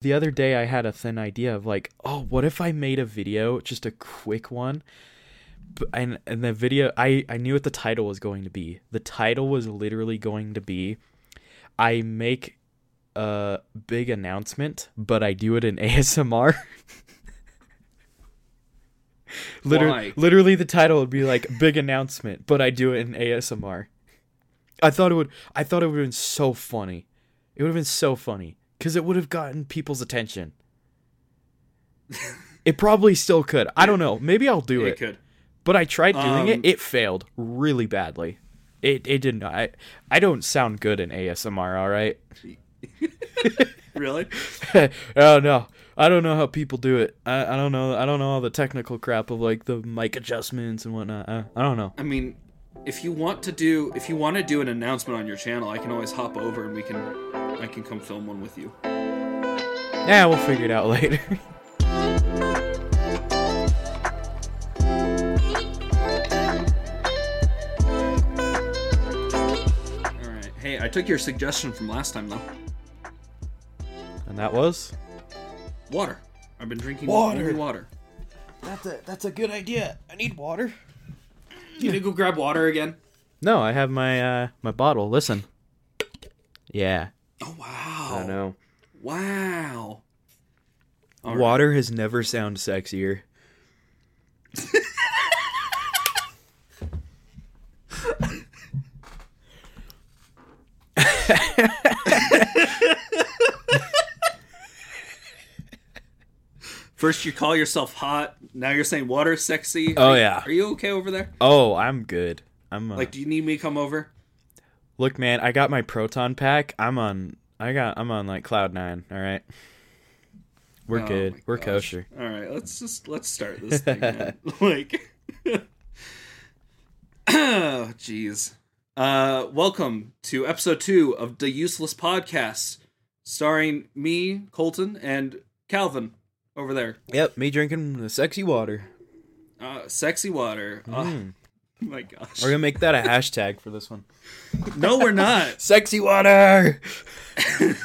The other day I had a thin idea of like, oh, what if I made a video, just a quick one, and and the video I I knew what the title was going to be. The title was literally going to be, I make a big announcement, but I do it in ASMR. literally, Why? literally, the title would be like "big announcement," but I do it in ASMR. I thought it would. I thought it would have been so funny. It would have been so funny because it would have gotten people's attention. it probably still could. I don't know. Maybe I'll do It it. could. But I tried doing Um, it. It failed really badly. It it did not. I, I don't sound good in ASMR. All right. Really? oh no. I don't know how people do it. I, I don't know. I don't know all the technical crap of like the mic adjustments and whatnot. I, I don't know. I mean, if you want to do if you want to do an announcement on your channel, I can always hop over and we can I can come film one with you. Yeah, we'll figure it out later. All right. Hey, I took your suggestion from last time though. and that was. Water. I've been drinking Water. only water. That's a that's a good idea. I need water. You gonna go grab water again? No, I have my uh my bottle. Listen. Yeah. Oh wow. I know. Wow. All right. Water has never sounded sexier. First you call yourself hot, now you're saying water is sexy. Oh, Are you- yeah. Are you okay over there? Oh, I'm good. I'm uh, Like, do you need me to come over? Look, man. I got my proton pack. I'm on. I got. I'm on like cloud nine. All right. We're Oh good. We're gosh. kosher. All right, let's just let's start this thing. like, oh, jeez. Uh, welcome to episode two of the Useless Podcast, starring me, Colton, and Calvin over there. Yep. Me drinking the sexy water. Uh, sexy water. Oh Mm. my gosh. We're gonna make that a hashtag for this one. No, we're not. Sexy water.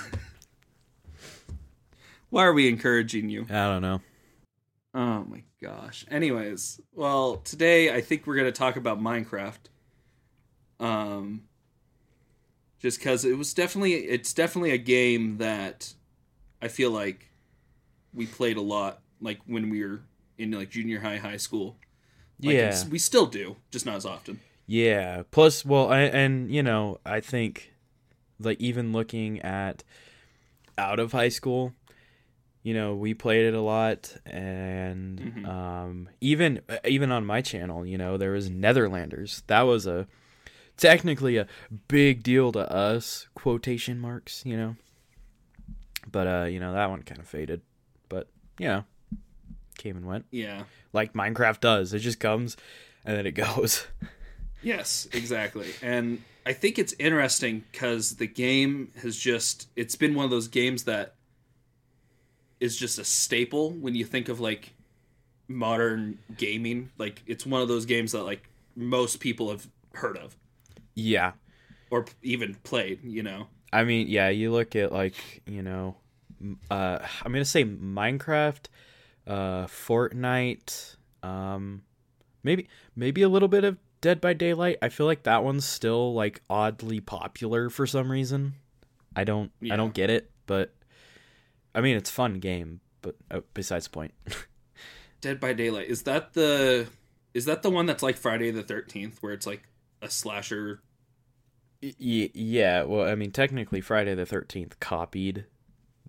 Why are we encouraging you? I don't know. Oh my gosh. Anyways, well, today I think we're to talk about Minecraft. Um just cuz it was definitely it's definitely a game that I feel like we played a lot like when we were in like junior high, high school. Like, yeah. we still do, just not as often. Yeah. Plus, well, I, and you know, I think like even looking at out of high school, you know, we played it a lot, and Mhm. um, even even on my channel, you know, there was Netherlanders. That was a technically a big deal to us, quotation marks, you know. But uh, you know, that one kind of faded. But you know, came and went Yeah. like Minecraft does. It just comes and then it goes. Yes, exactly. And I think it's interesting because the game has just, it's been one of those games that is just a staple when you think of like modern gaming. Like, it's one of those games that like most people have heard of Yeah. or even played, you know? I mean, yeah, you look at like, you know, uh I'm going to say Minecraft, uh Fortnite, um maybe maybe a little bit of Dead by Daylight. I feel like that one's still like oddly popular for some reason. I don't Yeah. I don't get it, but I mean, it's a fun game, but uh, besides the point. Dead by Daylight. Is that the, is that the one that's like Friday the 13th where it's like a slasher? Y- yeah, well, I mean, technically Friday the 13th copied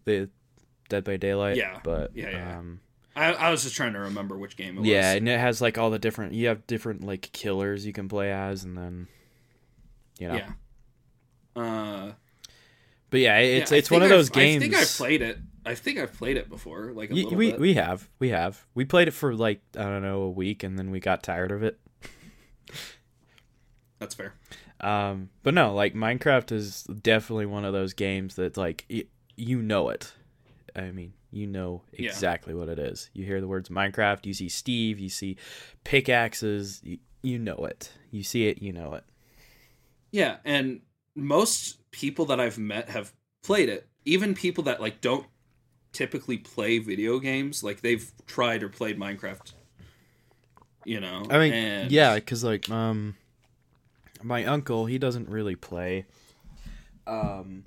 the Dead by Daylight, Yeah. but Yeah, yeah. um I, I was just trying to remember which game it was. Yeah, and it has like all the different. You have different like killers you can play as, and then you know. Yeah. Uh, But yeah, it's Yeah, it's one of those I've- games. I think I've played it. I think I've played it before, like a Y- little we bit. we have we have we played it for like I don't know a week, and then we got tired of it. That's fair. Um, but no, like Minecraft is definitely one of those games that like y- you know it. I mean, you know Yeah. exactly what it is. You hear the words Minecraft, you see Steve, you see pickaxes, you, you know it. You see it, you know it. Yeah, and most people that I've met have played it. Even people that like don't typically play video games. Like they've tried or played Minecraft. You know. I mean, and yeah, because like um, my uncle he doesn't really play um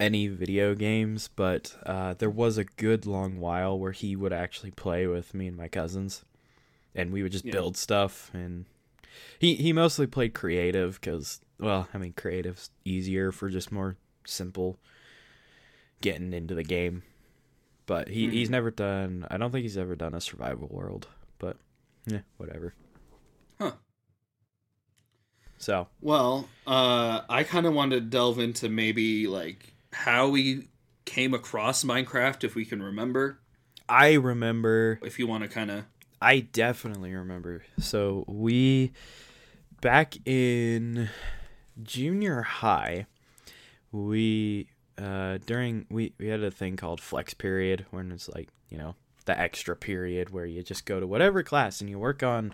any video games, but uh, there was a good long while where he would actually play with me and my cousins, and we would just Yeah. build stuff. And he he mostly played creative because well, I mean, creative's easier for just more simple getting into the game. But he, Mhm. he's never done. I don't think he's ever done a survival world. But yeah, whatever. Huh. So Well, uh, I kind of wanted to delve into maybe like how we came across Minecraft, if we can remember. I remember. If you want to kind of. I definitely remember. So we back in junior high, we uh during we we had a thing called flex period when it's like, you know, the extra period where you just go to whatever class and you work on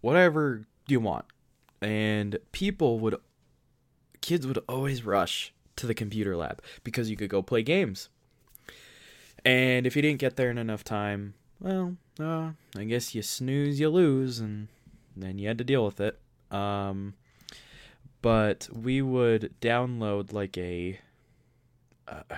whatever you want. And people would kids would always rush to the computer lab because you could go play games. And if you didn't get there in enough time, well, uh, I guess you snooze, you lose, and then you had to deal with it. Um, but we would download like a. Uh,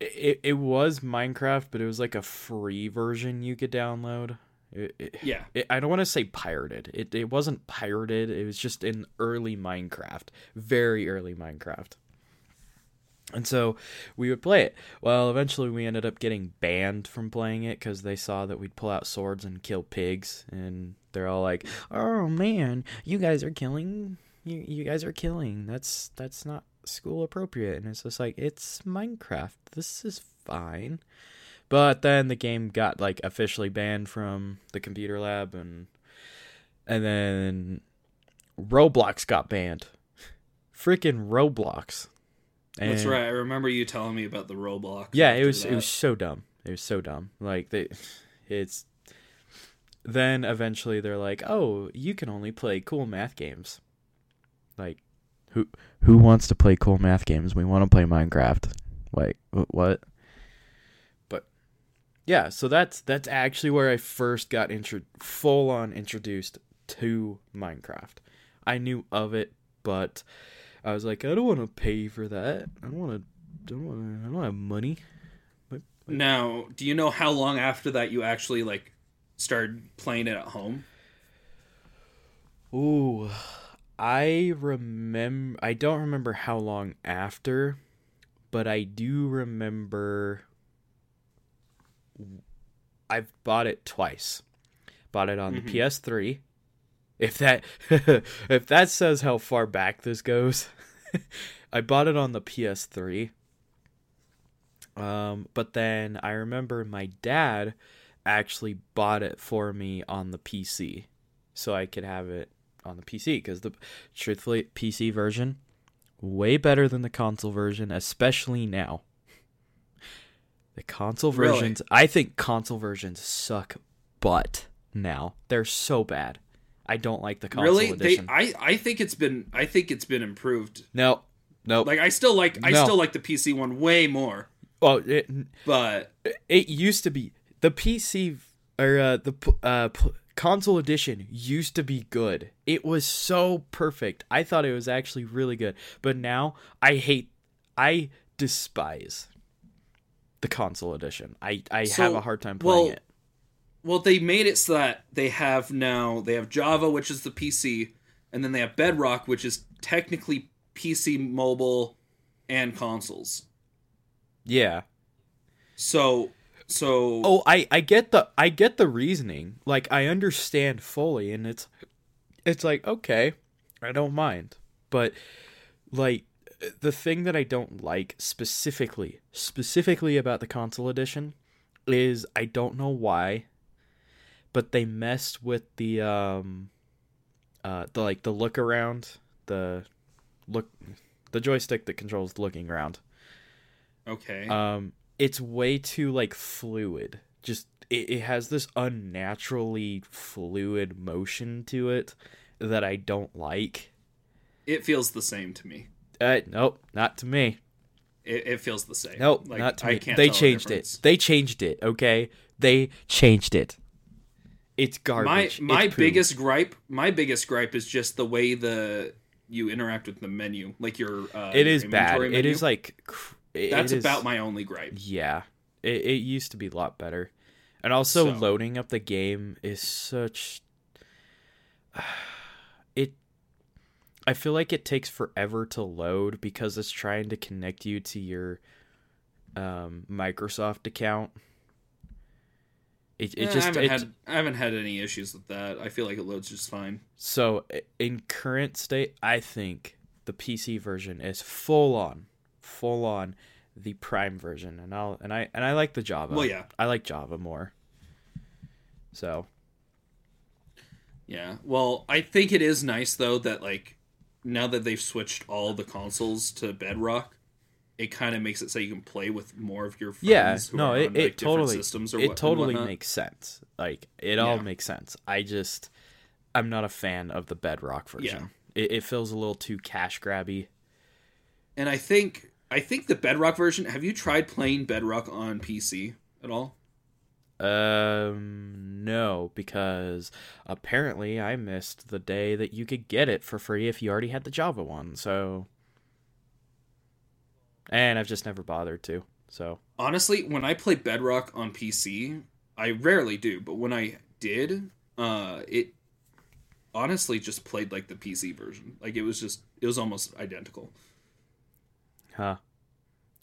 it, it was Minecraft, but it was like a free version you could download. It, it, Yeah. it, I don't want to say pirated. It it wasn't pirated. It was just in early Minecraft, very early Minecraft. And so we would play it. Well, eventually we ended up getting banned from playing it because they saw that we'd pull out swords and kill pigs, and they're all like, "Oh man, you guys are killing. You you guys are killing. That's that's not school appropriate." And it's just like it's Minecraft. This is fine. But then the game got like officially banned from the computer lab, and and then Roblox got banned. Freaking Roblox. That's right. I remember you telling me about the Roblox. yeah, it was it was so dumb. It was so dumb. Like they, it's. Then eventually they're like, "Oh, you can only play cool math games." Like, who who wants to play cool math games? We want to play Minecraft. Like what? Yeah, so that's that's actually where I first got intro full on introduced to Minecraft. I knew of it, but I was like, I don't want to pay for that. I don't want to. Don't want to. I don't have money. but Now, do you know how long after that you actually like started playing it at home? Ooh, I remember. I don't remember how long after, but I do remember. I've bought it twice. Bought it on Mhm. the PS3. If that if that says how far back this goes, I bought it on the PS3. Um, but then I remember my dad actually bought it for me on the PC, so I could have it on the PC because the truthfully PC version way better than the console version, especially now. The console Really? versions, I think console versions suck butt now. They're so bad. I don't like the console really? edition. They I I think it's been I think it's been improved. no, no. Like I still like I No. still like the PC one way more. well, it, But it used to be the PC or uh, the uh, p- console edition used to be good. It was so perfect. I thought it was actually really good. But now I hate I despise the console edition. I I So, have a hard time playing well, it. well they made it so that they have now they have Java which is the PC and then they have Bedrock which is technically PC mobile and consoles. Yeah. So so Oh, I I get the I get the reasoning. Like I understand fully and it's it's like okay, I don't mind. But like the thing that I don't like specifically specifically about the console edition is I don't know why but they messed with the um uh the like the look around the look the joystick that controls the looking around okay. um it's way too like fluid just it, it has this unnaturally fluid motion to it that i don't like it feels the same to me. Uh nope not to me it, it feels the same. No, Like, not to me. They changed it. They changed it. Okay, they changed it. It's My garbage. my It's biggest gripe, my biggest gripe is just the way the you interact with the menu, like your. Uh, It is bad. menu. is like. cr- it- That's it is- about my only gripe. Yeah, it, it used to be a lot better, and also So- loading up the game is such. I feel like it takes forever to load because it's trying to connect you to your um, Microsoft account. It, it Eh, just I haven't it, had I haven't had any issues with that. I feel like it loads just fine. so in current state, I think the PC version is full on, full on the Prime version, and I'll and I and I like the Java. Well, yeah, I like Java more. So yeah. Well, I think it is nice though that like now that they've switched all the consoles to Bedrock, it kind of makes it so you can play with more of your friends. yeah, no, it, on, like, different totally systems or it what, totally makes sense. Like it all Yeah. makes sense. I just I'm not a fan of the Bedrock version. It, it feels a little too cash grabby. And I think I think the Bedrock version. Have you tried playing Bedrock on PC at all? Um, no, because apparently I missed the day that you could get it for free if you already had the Java one. So, and I've just never bothered to. So, Honestly, when I play Bedrock on PC, I rarely do, but when I did, uh, it honestly just played like the PC version. Like it was just it was almost identical. huh?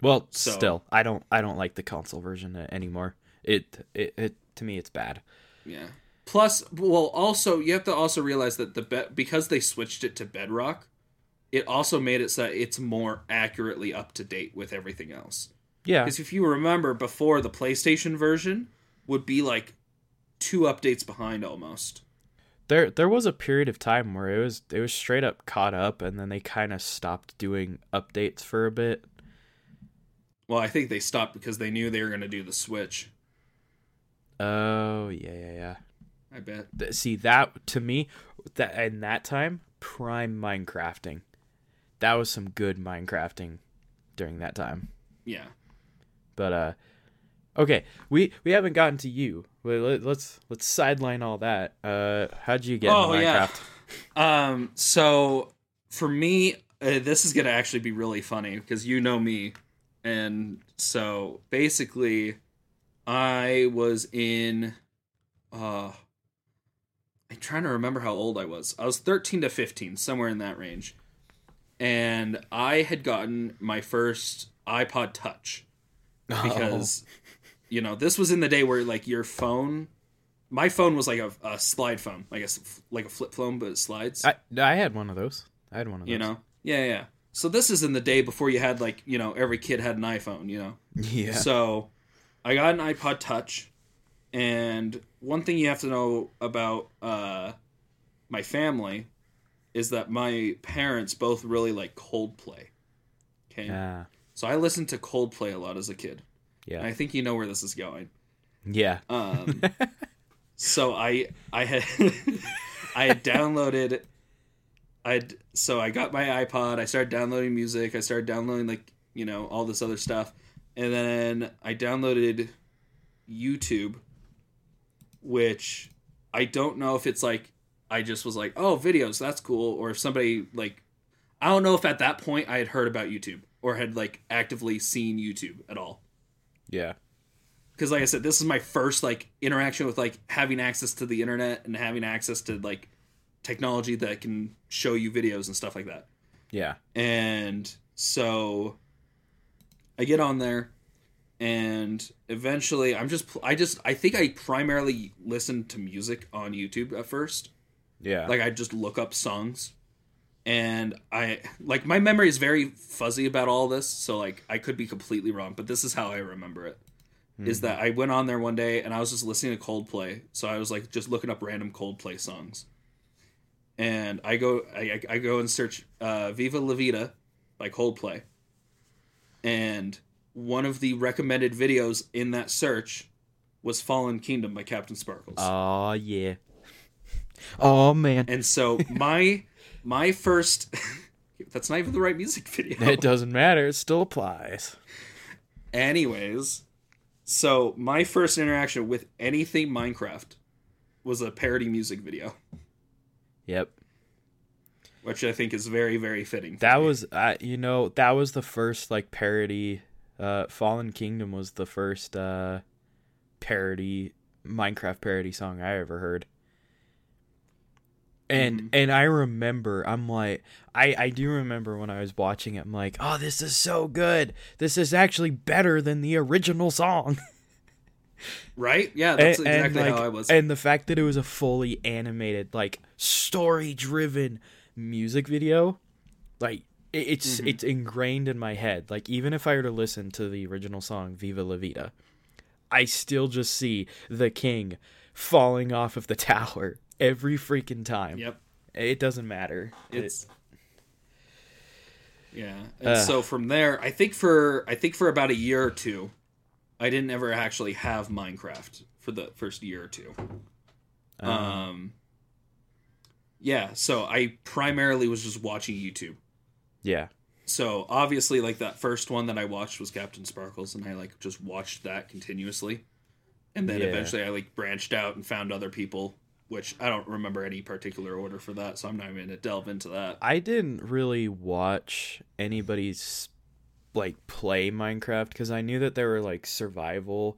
Well, So- still, I don't, I don't like the console version anymore. It, it, it to me, it's bad. Yeah. Plus, well, also you have to also realize that the be- because they switched it to Bedrock, it also made it so it's more accurately up to date with everything else. Yeah, Because if you remember, before the PlayStation version would be like two updates behind almost. there, there was a period of time where it was, it was straight up caught up, and then they kind of stopped doing updates for a bit. Well, I think they stopped because they knew they were going to do the Switch. Oh yeah, yeah, yeah. I bet. Th- see that to me that in that time prime minecrafting that was some good minecrafting during that time Yeah. but uh okay we we haven't gotten to you Let- let- let's let's sideline all that uh how'd you get Oh, into yeah. minecraft Um. So for me, uh, this is gonna actually be really funny because you know me, and so basically, I was in. Uh, I'm trying to remember how old I was. I was 13 to 15, somewhere in that range, and I had gotten my first iPod Touch because you know this was in the day where like your phone my phone was like a, a slide phone like a s- like a flip phone but it slides. I, I had one of those. I had one of those. you know yeah yeah. So this is in the day before you had like you know every kid had an iphone you know? Yeah. So i got an ipod touch and one thing you have to know about uh my family is that my parents both really like coldplay okay? Yeah so i listened to coldplay a lot as a kid. And yeah i think you know where this is going. Yeah. Um, so I I had I had downloaded I so I got my iPod. I started downloading music. I started downloading like you know all this other stuff, and then I downloaded YouTube, which I don't know if it's like I just was like oh videos that's cool, or if somebody like I don't know if at that point I had heard about YouTube or had like actively seen YouTube at all. Yeah. Because like i said this is my first like interaction with like having access to the internet and having access to like technology that can show you videos and stuff like that. Yeah. And so i get on there and eventually i'm just i just i think i primarily listened to music on youtube at first yeah like i just look up songs and i like my memory is very fuzzy about all this so like i could be completely wrong but this is how i remember it is that I went on there one day and I was just listening to Coldplay. So I was like just looking up random Coldplay songs. And I go I, I go and search uh, Viva La Vida by Coldplay. And one of the recommended videos in that search was Fallen Kingdom by CaptainSparklez. oh yeah oh man and so my my first That's not even the right music video. It doesn't matter. It still applies. Anyways, so my first interaction with anything Minecraft was a parody music video, Yep. Which I think is very, very fitting. That me. was, uh, you know, that was the first like parody. Uh, Fallen Kingdom was the first uh, parody Minecraft parody song I ever heard. And Mhm. and I remember I'm like I I do remember when I was watching it I'm like oh this is so good this is actually better than the original song right. Yeah, that's and, and, exactly like, how I was. and the fact that it was a fully animated like story driven music video like it, it's Mhm. it's ingrained in my head like even if i were to listen to the original song viva la vida i still just see the king falling off of the tower every freaking time yep. it doesn't matter It- It's yeah, and Uh. so from there, I think for I think for about a year or two, I didn't ever actually have Minecraft for the first year or two. um, Um, yeah, so I primarily was just watching YouTube. yeah So obviously, like that first one that I watched was CaptainSparklez, and I like just watched that continuously, and then Yeah. eventually I like branched out and found other people, which I don't remember any particular order for that, so I'm not even gonna delve into that. I didn't really watch anybody's like play Minecraft because I knew that there were like survival.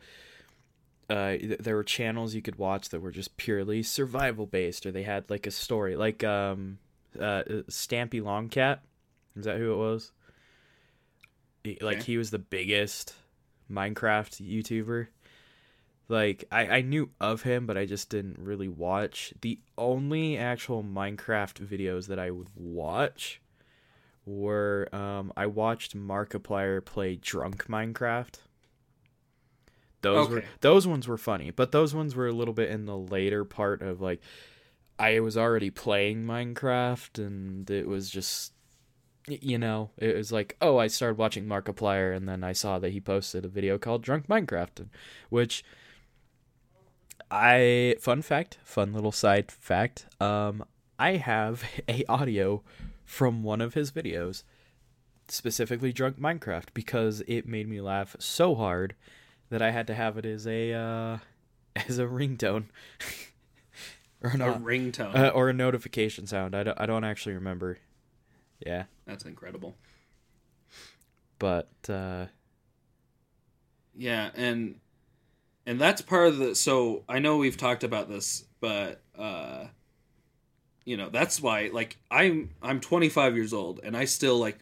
Uh, th- there were channels you could watch that were just purely survival based, or they had like a story, like um, uh, Stampy Longcat. Is that who it was? He- Like Okay. he was the biggest Minecraft YouTuber. Like I, I knew of him, but I just didn't really watch. The only actual Minecraft videos that I would watch were um, I watched Markiplier play drunk Minecraft. Those were those ones were funny, but those ones were a little bit in the later part of like I was already playing Minecraft and it was just you know, it was like, oh, I started watching Markiplier and then I saw that he posted a video called Drunk Minecraft, which I fun fact, fun little side fact, um I have a audio from one of his videos, specifically Drunk Minecraft because it made me laugh so hard that I had to have it as a uh as a ringtone. or A not ringtone. uh, or a notification sound. I don't, I don't actually remember. Yeah, That's incredible. but uh, Yeah, and and that's part of the so I know we've talked about this, but uh you know, that's why like I'm I'm 25 years old and I still like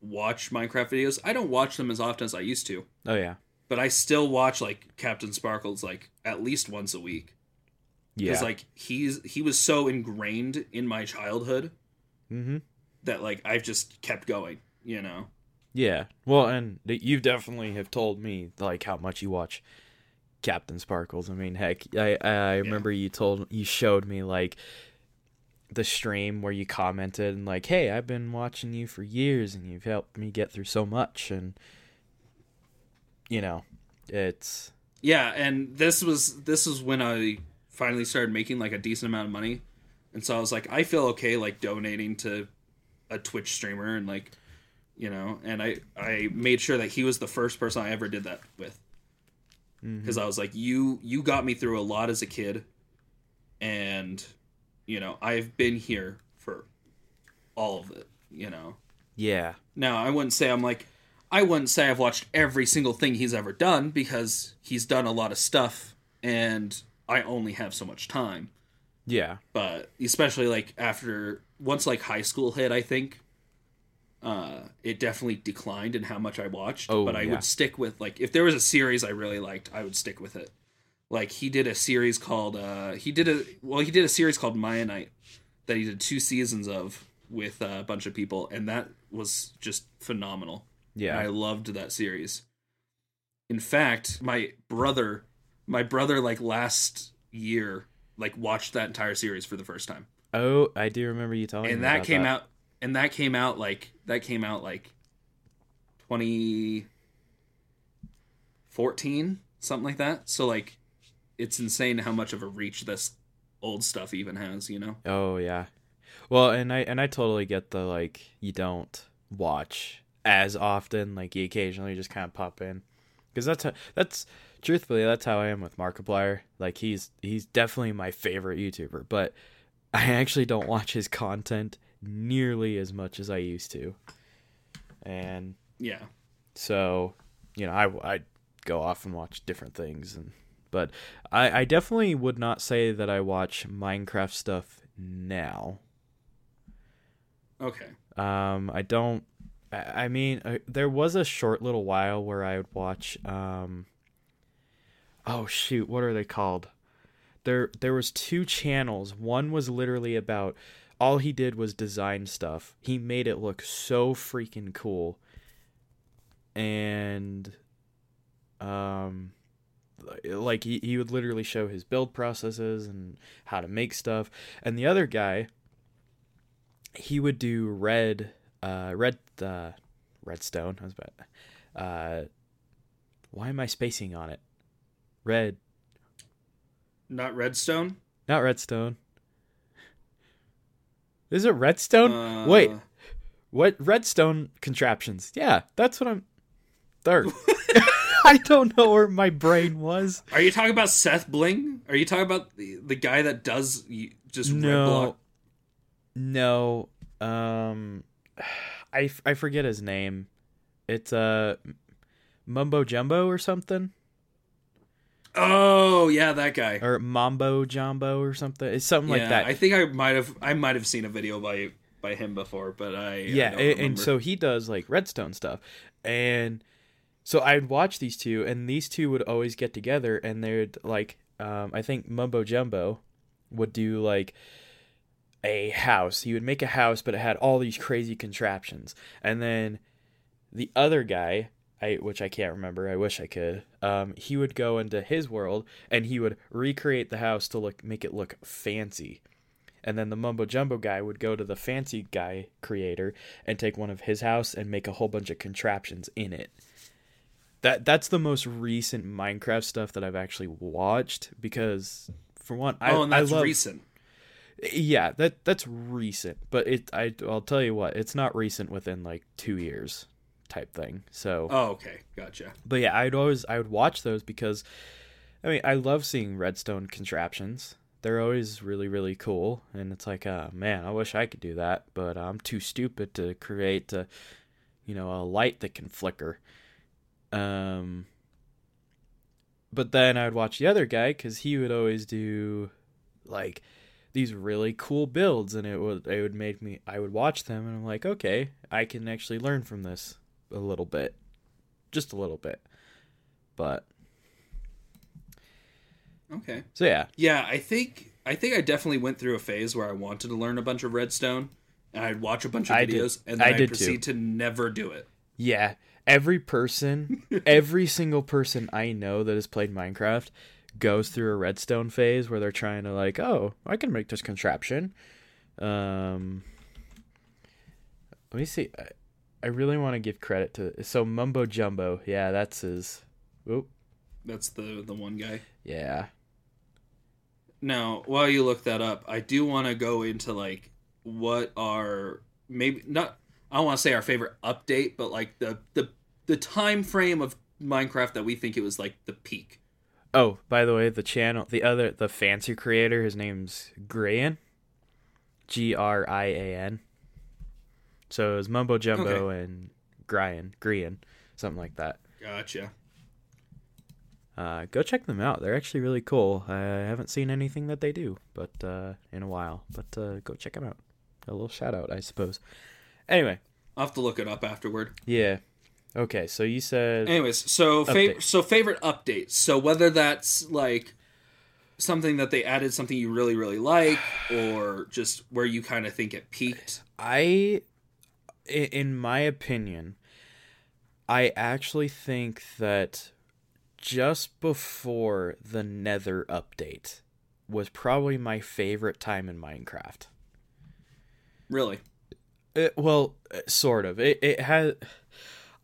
watch Minecraft videos. I don't watch them as often as I used to, oh yeah, but I still watch like CaptainSparklez like at least once a week. yeah, Because like he's he was so ingrained in my childhood mm-hmm. that like I've just kept going, you know. yeah. Well, and you definitely have told me like how much you watch CaptainSparklez. I mean, heck, I I remember you told you showed me like the stream where you commented and like, hey, I've been watching you for years and you've helped me get through so much, and you know, it's Yeah, and this was this was when I finally started making like a decent amount of money, and so I was like, I feel okay like donating to a Twitch streamer and like, you know, and I I made sure that he was the first person I ever did that with. Mm-hmm. Because I was like, you you got me through a lot as a kid, and you know I've been here for all of it, you know. yeah, Now, I wouldn't say I'm like, I wouldn't say I've watched every single thing he's ever done because he's done a lot of stuff and I only have so much time. yeah, But especially like after once like high school hit, I think uh it definitely declined in how much I watched. Oh, but I yeah. would stick with like if there was a series I really liked, I would stick with it. Like he did a series called uh he did a well he did a series called Mianite that he did two seasons of with a bunch of people and that was just phenomenal. Yeah. I loved that series. In fact, my brother, my brother, like last year, like watched that entire series for the first time, Oh, I do remember you telling and me that about came out, and that came out like that came out like twenty fourteen, something like that. So like, it's insane how much of a reach this old stuff even has, you know? Oh yeah, Well, and I and I totally get the like you don't watch as often, like you occasionally just kind of pop in, because that's how, that's truthfully that's how I am with Markiplier. Like he's he's definitely my favorite YouTuber, but I actually don't watch his content nearly as much as I used to, and Yeah. so you know I I go off and watch different things and but I I definitely would not say that I watch Minecraft stuff now. Okay. Um, I don't. I mean, uh, there was a short little while where I would watch. Um, oh shoot, what are they called? There, there was two channels. One was literally about all he did was design stuff. He made it look so freaking cool, and um, like he, he would literally show his build processes and how to make stuff. And the other guy, he would do red uh red uh redstone i was about uh why am i spacing on it? Red. Not Redstone. not redstone. Is it redstone? Uh, wait what redstone contraptions? Yeah that's what i'm third. I don't know where my brain was. Are you talking about Seth Bling? Are you talking about the, the guy that does just red no. Block? no um I, f- I forget his name. It's uh mumbo jumbo or something? Oh yeah, that guy. or mambo jumbo or something? It's something yeah, like that. I think I might have I might have seen a video by by him before, but I I yeah don't and, and so he does like redstone stuff. And so i'd watch these two and these two would always get together and they'd like um, i think mumbo jumbo would do like a house he would make a house but it had all these crazy contraptions and then the other guy I, which I can't remember. I wish I could. Um, he would go into his world and he would recreate the house to look make it look fancy. And then the mumbo jumbo guy would go to the fancy guy creator and take one of his house and make a whole bunch of contraptions in it. That that's the most recent Minecraft stuff that I've actually watched because for one, I oh, and that's I love, recent. Yeah, that that's recent, but it I I'll tell you what, it's not recent within like 2 years type thing. So Oh, okay, gotcha. but yeah, I'd always I would watch those because I mean, I love seeing redstone contraptions. They're always really really cool and it's like, uh man, I wish I could do that, but I'm too stupid to create a you know, a light that can flicker. Um but then I'd watch the other guy cuz he would always do like these really cool builds and it would it would make me I would watch them and I'm like, okay, I can actually learn from this a little bit. Just a little bit. But Okay. so yeah. Yeah, I think I think I definitely went through a phase where I wanted to learn a bunch of redstone, and I'd watch a bunch of videos, and then I I did proceed to never do it. Yeah. Every person, every single person I know that has played Minecraft goes through a redstone phase where they're trying to like, oh, I can make this contraption. Um Let me see. I, I really want to give credit to so Mumbo Jumbo. Yeah, that's his. Oop. That's the the one guy. Yeah. Now, while you look that up, I do want to go into like what are maybe not. I don't want to say our favorite update, but like the the the time frame of Minecraft that we think it was like the peak. Oh, by the way, the channel, the other, the fancy creator, his name's Grayan, G R I A N. So it was Mumbo Jumbo and Gryan, Grian, something like that. Gotcha. Uh, go check them out. They're actually really cool. I haven't seen anything that they do, but uh, in a while. But uh, go check them out. A little shout out, I suppose. Anyway, I'll have to look it up afterward. yeah. Okay, so you said Anyways, so fa- Update. so favorite updates. So whether that's like something that they added something you really really like, or just where you kind of think it peaked. I, i- in my opinion, I actually think that just before the Nether update was probably my favorite time in Minecraft. Really. It, well, uh, sort of. It it had.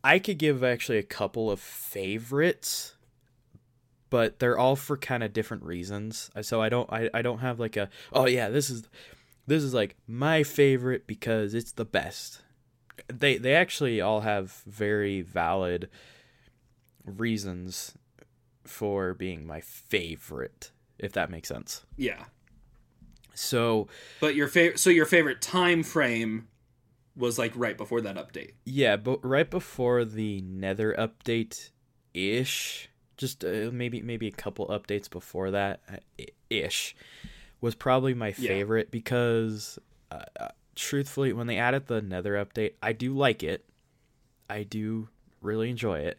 I could give actually a couple of favorites, but they're all for kind of different reasons. So I don't I, I don't have like a oh yeah this is this is like my favorite because it's the best. They they actually all have very valid reasons for being my favorite, if that makes sense. Yeah. So But your favorite so your favorite time frame was like right before that update. yeah, but right before the Nether update ish, just uh, maybe maybe a couple updates before that uh, ish was probably my Yeah. favorite because uh, uh, truthfully when they added the Nether update, I do like it. I do really enjoy it.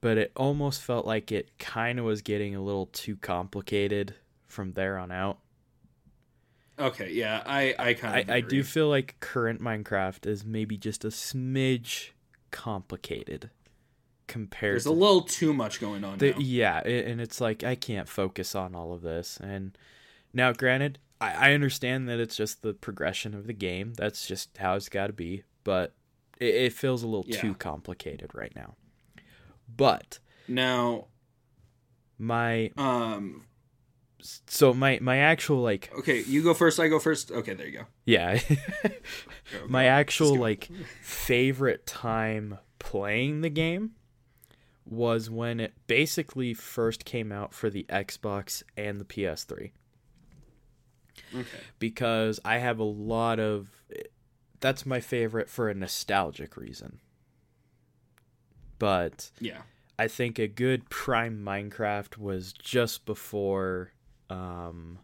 But it almost felt like it kind of was getting a little too complicated from there on out. Okay, yeah, I I kind of I, I do feel like current Minecraft is maybe just a smidge complicated compared There's to a little too much going on the, now. yeah, a- and it's like I can't focus on all of this. And now, granted, I, I understand that it's just the progression of the game. That's just how it's got to be. But it, it feels a little Yeah. too complicated right now. But Now, my um, so my my actual like okay, you go first. I go first. Okay, there you go. yeah Go, my actual like favorite time playing the game was when it basically first came out for the Xbox and the PS3 Okay. because I have a lot of that's my favorite for a nostalgic reason. But Yeah. I think a good prime Minecraft was just before um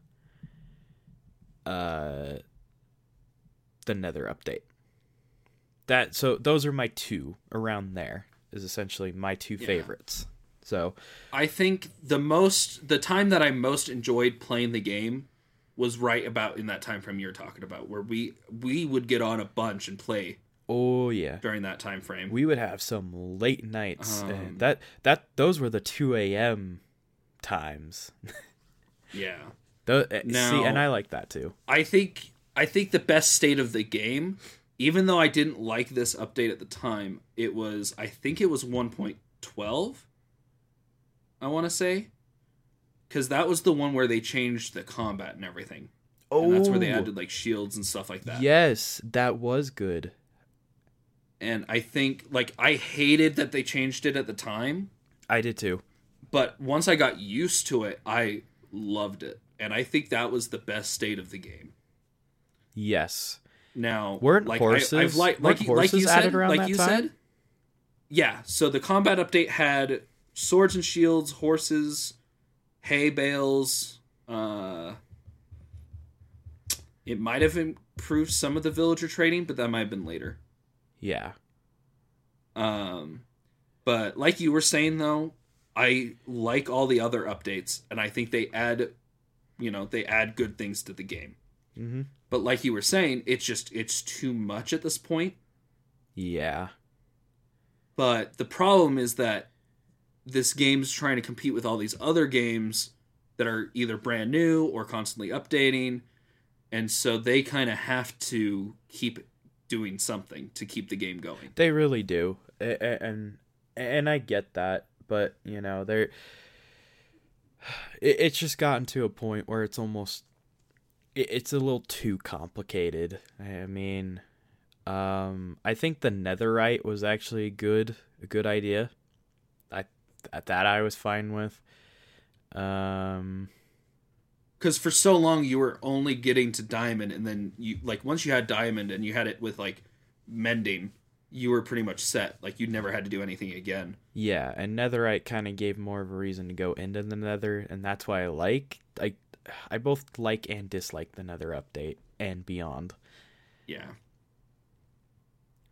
uh the Nether update. That so those are my two around there is essentially my two Yeah. favorites. So I think the most the time that I most enjoyed playing the game was right about in that time frame you're talking about, where we we would get on a bunch and play oh yeah. during that time frame. We would have some late nights. Um, and that that those were the two AM times. yeah. Tho- eh, see, Now- and I like that too. I think I think the best state of the game, even though I didn't like this update at the time, it was I think it was 1.12. I want to say cuz that was the one where they changed the combat and everything. And that's where they Oh, added like shields and stuff like that. Yes, that was good. And I think like I hated that they changed it at the time, I did too. but once I got used to it, I loved it. And I think that was the best state of the game. Yes. Now, Weren't like, horses- I, have like, weren't like, you- like you horses said, added around like that you time? said. Yeah. So the combat update had swords and shields, horses, hay bales. Uh, it might have improved some of the villager trading, but that might have been later. Yeah. Um, but like you were saying though, I like all the other updates, and I think they add, you know, they add good things to the game. Mm-hmm. But like you were saying, it's just it's too much at this point. Yeah. But the problem is that this game's trying to compete with all these other games that are either brand new or constantly updating. And so they kind of have to keep doing something to keep the game going. They really do. And and I get that, but you know, they're it, it's just gotten to a point where it's almost it, it's a little too complicated. I mean, um I think the netherite was actually good a good idea. I at that I was fine with. Um Because for so long you were only getting to diamond, and then you like once you had diamond and you had it with like mending, you were pretty much set. Like you never had to do anything again. Yeah, and Netherite kind of gave more of a reason to go into the Nether, and that's why I like I I both like and dislike the Nether update and beyond. Yeah.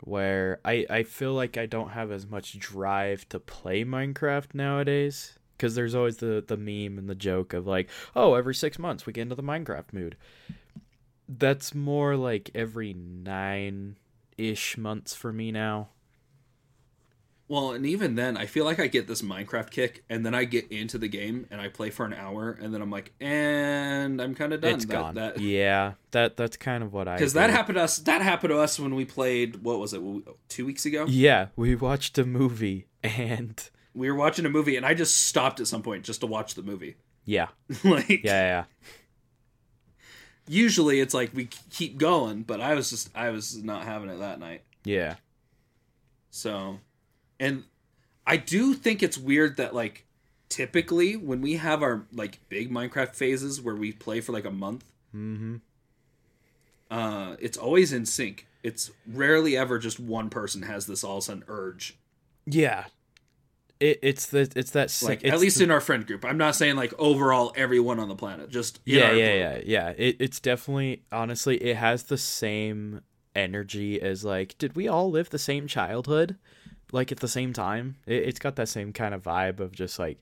Where I I feel like I don't have as much drive to play Minecraft nowadays because there's always the the meme and the joke of like, oh, every six months we get into the Minecraft mood. That's more like every nine ish months for me now. Well, and even then, I feel like I get this Minecraft kick, and then I get into the game and I play for an hour, and then I'm like, and I'm kind of done. It's That- gone. That, Yeah, that that's kind of what I because that happened to us. That happened to us when we played. What was it? Two weeks ago. Yeah, we watched a movie and We were watching a movie, and I just stopped at some point just to watch the movie. yeah, like, yeah, yeah. Usually it's like we keep going, but I was just I was not having it that night. Yeah. So, and I do think it's weird that like typically when we have our like big Minecraft phases where we play for like a month, Mm-hmm. uh, it's always in sync. It's rarely ever just one person has this all of a sudden urge. Yeah. It, it's the it's that si- Like at least the- in our friend group. I'm not saying like overall everyone on the planet. Just yeah yeah yeah yeah it, it's definitely honestly it has the same energy as like did we all live the same childhood like at the same time it, it's got that same kind of vibe of just like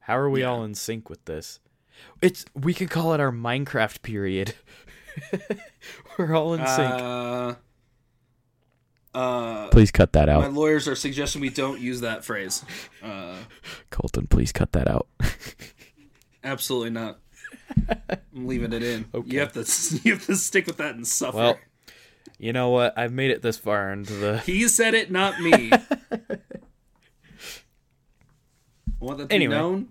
how are we Yeah. all in sync with this it's we could call it our minecraft period we're all in sync Uh, uh, please cut that out. my lawyers are suggesting we don't use that phrase. Uh, colton please cut that out absolutely not. I'm leaving it in. Okay. You have to you have to stick with that and suffer. well you know what i've made it this far into the he said it, not me. Want that to Anyway. be known?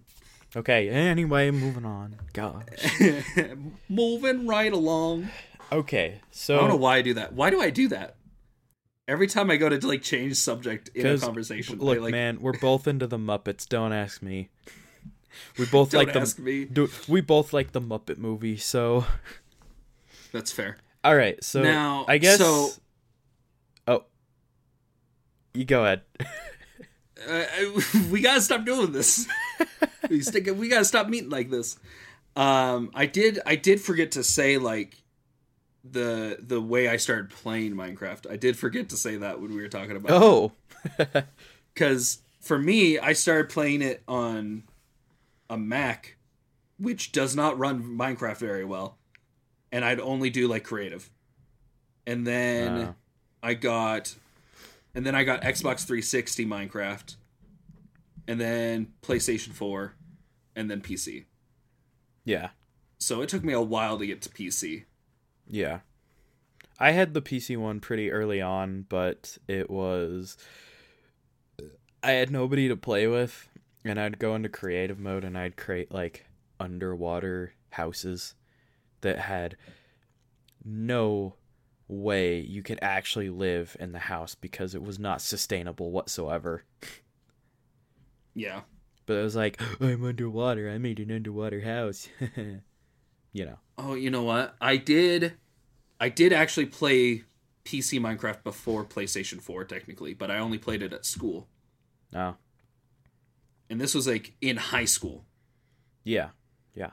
okay anyway moving on gosh Moving right along. okay so I don't know why I do that. Why do I do that? Every time I go to like change subject in a conversation, Look, I, like, man, we're both into the Muppets. Don't ask me. We both like the do, we both like the Muppet movie. So, That's fair. all right. So Now, I guess. so- oh, you go ahead. Uh, we gotta stop doing this. we stick. We gotta stop meeting like this. Um, I did. I did forget to say like the the way I started playing Minecraft. I did forget to say that when we were talking about. Oh, because for me, I started playing it on a Mac, which does not run Minecraft very well, and I'd only do like creative, and then Uh. I got, and then I got Xbox 360 Minecraft, and then PlayStation 4, and then PC. yeah, So it took me a while to get to PC. Yeah. I had the PC one pretty early on, but it was I had nobody to play with, and I'd go into creative mode and I'd create like underwater houses that had no way you could actually live in the house because it was not sustainable whatsoever. Yeah. But it was like, I'm underwater. I made an underwater house. you know. Oh, you know what? I did I did actually play PC Minecraft before PlayStation 4 technically, but I only played it at school. Oh. And this was like in high school. Yeah. Yeah.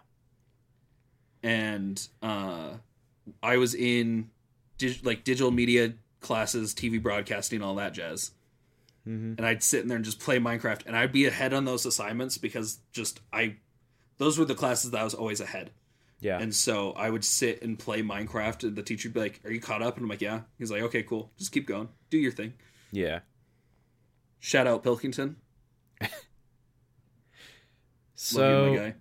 And uh I was in dig- like digital media classes, TV broadcasting, all that jazz. Mm-hmm. And I'd sit in there and just play Minecraft and I'd be ahead on those assignments because just I those were the classes that I was always ahead. Yeah. And so I would sit and play Minecraft, and the teacher would be like, Are you caught up? And I'm like, Yeah. He's like, Okay, cool. Just keep going. Do your thing. yeah. Shout out Pilkington. You, So my guy.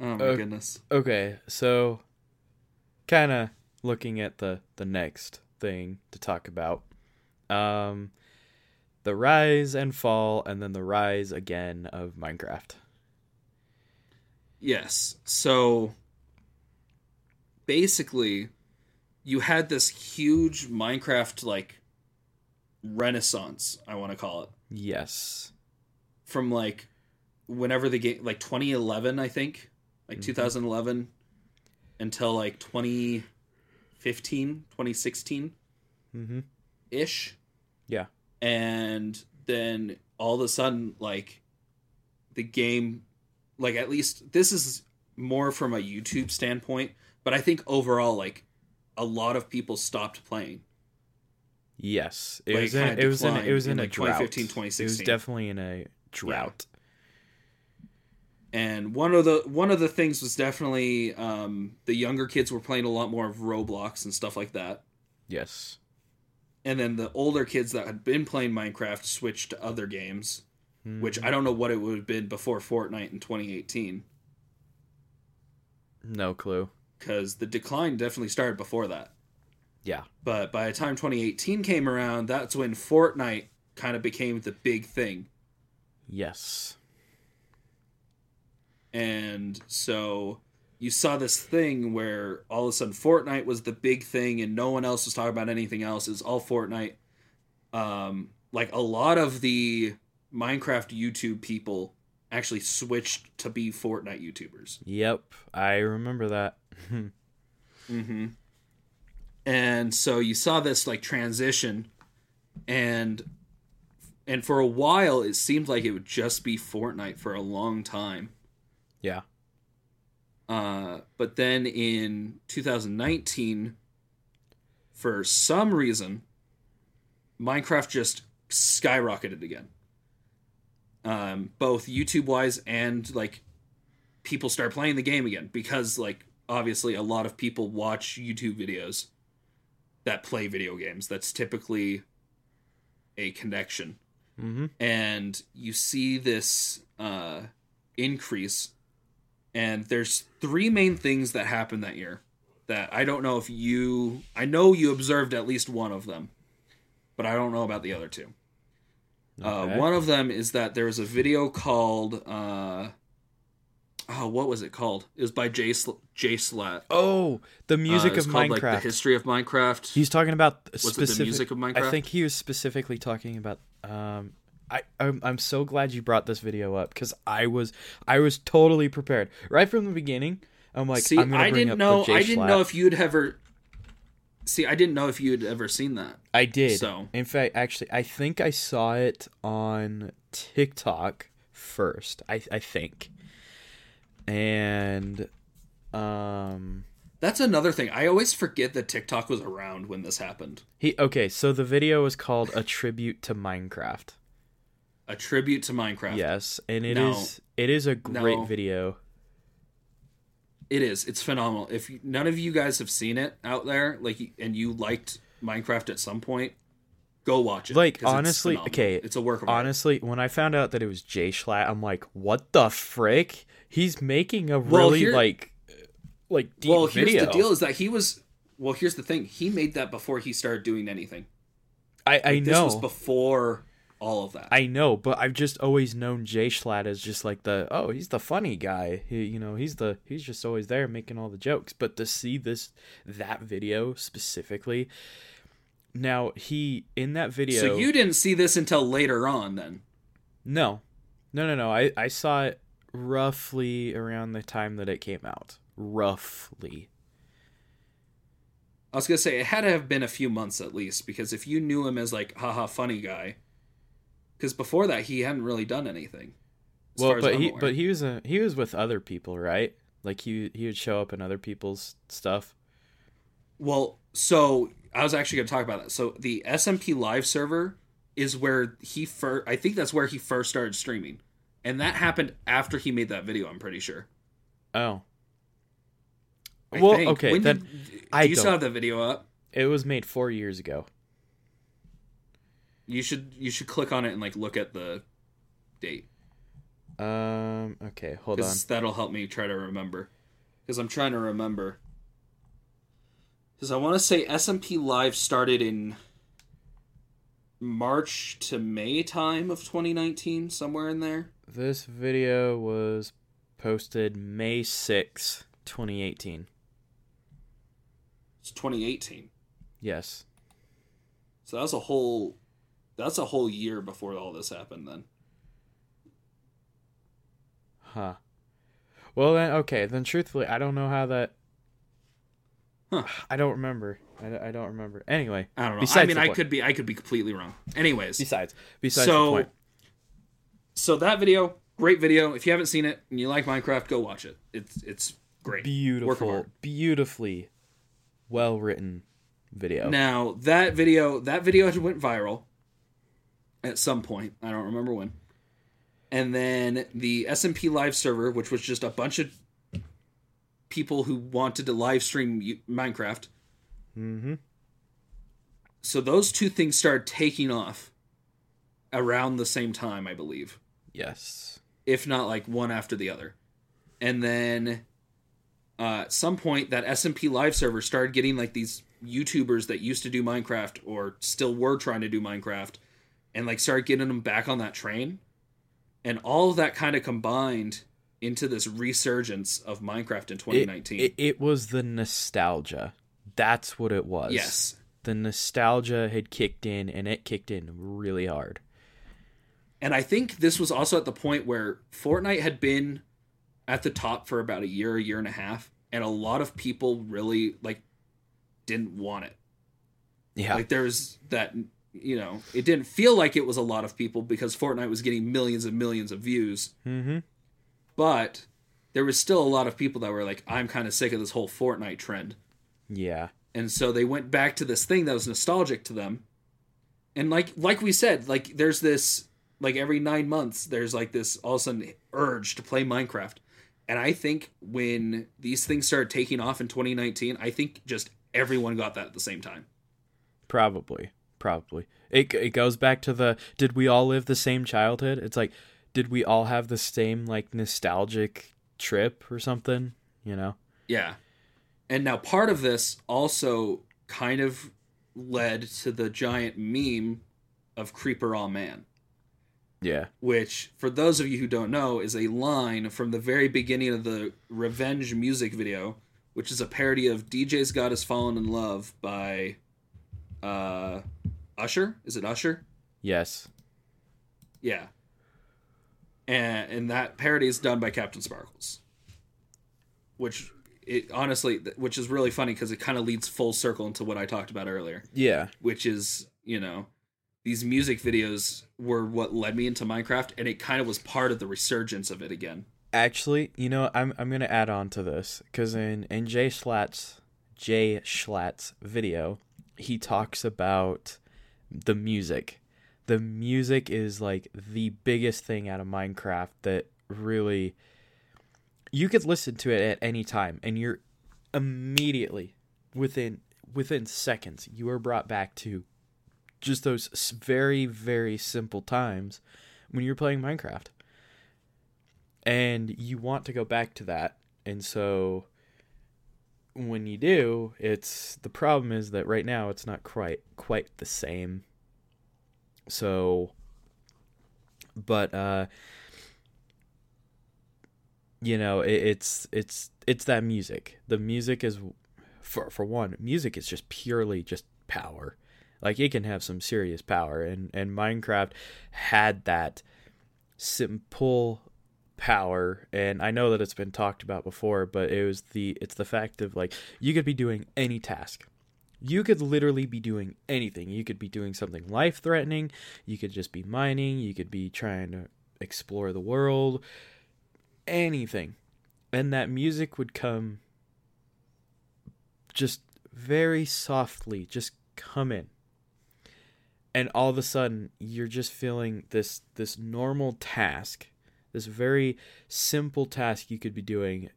Oh my goodness. okay, so kind of looking at the the next thing to talk about, um, the rise and fall, and then the rise again of Minecraft. Yes. So basically, you had this huge Minecraft like renaissance, I want to call it, Yes. from like whenever the game like 2011, I think, like Mhm. 2011 until like 2015, 2016 Mm-hmm. ish. Yeah. And then all of a sudden, like, the game, like, at least this is more from a YouTube standpoint, but I think overall, like, a lot of people stopped playing. Yes, it Like, was in, it was in it was in, in, a like, drought. 2015, It was definitely in a drought. And one of the one of the things was definitely um, the younger kids were playing a lot more of Roblox and stuff like that. Yes. And then the older kids that had been playing Minecraft switched to other games, which Mhm. I don't know what it would have been before Fortnite in 2018. no clue. Because the decline definitely started before that. Yeah. But by the time 2018 came around, that's when Fortnite kind of became the big thing. Yes. And so you saw this thing where all of a sudden Fortnite was the big thing and no one else was talking about anything else. It's all Fortnite. Um, like a lot of the Minecraft YouTube people actually switched to be Fortnite YouTubers. Yep, I remember that. Mm-hmm. And so you saw this like transition, and and for a while it seemed like it would just be Fortnite for a long time. yeah. Uh, but then in 2019, for some reason, Minecraft just skyrocketed again. Um, both YouTube wise and like people start playing the game again because like obviously a lot of people watch YouTube videos that play video games. That's typically a connection Mm-hmm. and you see this uh, increase. And there's three main things that happened that year that I don't know if you. I know you observed at least one of them, but I don't know about the other two. Uh, one of them is that there was a video called. Uh, oh, what was it called? It was by Jay Sl- Jay Schlatt. Oh, the music Uh, of called, Minecraft. Like, the history of Minecraft. He's talking about Was it the music of Minecraft. I think he was specifically talking about. Um, I I'm, I'm so glad you brought this video up because I was I was totally prepared right from the beginning. I'm like, See, I'm I didn't up know. I didn't know if you'd ever. See, I didn't know if you'd ever seen that. I did. So- In fact, actually, I think I saw it on TikTok first. I I think, and um, That's another thing. I always forget that TikTok was around when this happened. he okay. So the video was called "A Tribute to Minecraft." A tribute to Minecraft. Yes, and it is No. it is a great No. video. It is. It's phenomenal. If you, none of you guys have seen it out there, like, and you liked Minecraft at some point, go watch it. Like honestly, phenomenal. okay, it's a work of art. Honestly, when I found out that it was Jay Schlatt, I'm like, what the frick? He's making a Well, really here- like like deep Well, here's video. the deal: is that he was. Well, here's the thing. He made that before he started doing anything. I I This know. was before all of that. I know, but I've just always known Jay Schlatt as just like the oh he's the funny guy. He, you know he's the he's just always there making all the jokes. But to see this that video specifically, now he in that video. so you didn't see this until later on, then? no, no, no, no. I I saw it roughly around the time that it came out. Roughly. I was gonna say it had to have been a few months at least because if you knew him as like haha funny guy, because before that he hadn't really done anything. well, but he aware. but he was a he was with other people, right? Like he he would show up in other people's stuff. well, so I was actually gonna talk about that. So the SMP Live server is where he first. I think that's where he first started streaming, and that happened after he made that video. I'm pretty sure. Oh. I well, think. okay, When then did, I do you still don't- have that video up? it was made four years ago. You should you should click on it and like look at the date. Um. Okay. Hold on. that'll help me try to remember. Because I'm trying to remember. Because I want to say SMP Live started in March to May time of 2019, somewhere in there. This video was posted May sixth, 2018. It's 2018, Yes. so that's a whole. That's a whole year before all this happened. Then Huh. Well then, okay. Then truthfully, I don't know how that. Huh. I don't remember. I, I don't remember. Anyway. I don't know. I mean, I could be I could be completely wrong. Anyways, Besides. Besides the so point. So that video, great video. If you haven't seen it and you like Minecraft, go watch it. It's it's great. Beautiful. Beautifully, well written video. Now that video, that video went viral at some point. I don't remember when. And then the SMP Live server, which was just a bunch of people who wanted to live stream Minecraft. Mm-hmm. So those two things started taking off around the same time, I believe, Yes. if not like one after the other. And then uh, at some point, that SMP Live server started getting like these YouTubers that used to do Minecraft or still were trying to do Minecraft, and like started getting them back on that train. And all of that kind of combined into this resurgence of Minecraft in 2019. It, it, it was the nostalgia. That's what it was. yes. The nostalgia had kicked in and it kicked in really hard. And I think this was also at the point where Fortnite had been at the top for about a year, a year and a half, and a lot of people really like didn't want it. Yeah. Like there's that you know, it didn't feel like it was a lot of people because Fortnite was getting millions and millions of views, mm-hmm. but there was still a lot of people that were like, I'm kind of sick of this whole Fortnite trend. Yeah. And so they went back to this thing that was nostalgic to them. And like like we said, like there's this like every nine months there's like this all of a sudden urge to play Minecraft. And I think when these things started taking off in 2019, I think just everyone got that at the same time. Probably. Probably. It it goes back to the did we all live the same childhood? It's like did we all have the same like nostalgic trip or something, you know? Yeah. And now part of this also kind of led to the giant meme of Creeper Aw Man, Yeah. which, for those of you who don't know, is a line from the very beginning of the Revenge music video, which is a parody of DJ's Got Us Fallen in Love by uh, Usher. Is it Usher? Yes. Yeah. And, and that parody is done by CaptainSparklez. Which it honestly which is really funny because it kind of leads full circle into what I talked about earlier, Yeah. which is, you know, these music videos were what led me into Minecraft and it kind of was part of the resurgence of it again. Actually, you know, I'm I'm gonna add on to this because in in Jay Schlatt's Jay Schlatt's video, he talks about the music. The music is like the biggest thing out of Minecraft that really you could listen to it at any time and you're immediately within within seconds you are brought back to just those very very simple times when you're playing Minecraft. And you want to go back to that. And so when you do it's the problem is that right now it's not quite quite the same. So but uh you know it, it's it's it's that music. The music is for for one music is just purely just power like it can have some serious power and and minecraft had that simple power and i know that it's been talked about before but it was the it's the fact of like you could be doing any task. You could literally be doing anything. You could be doing something life threatening you could just be mining. You could be trying to explore the world. Anything. And that music would come just very softly just come in and all of a sudden you're just feeling this this normal task this very simple task you could be doing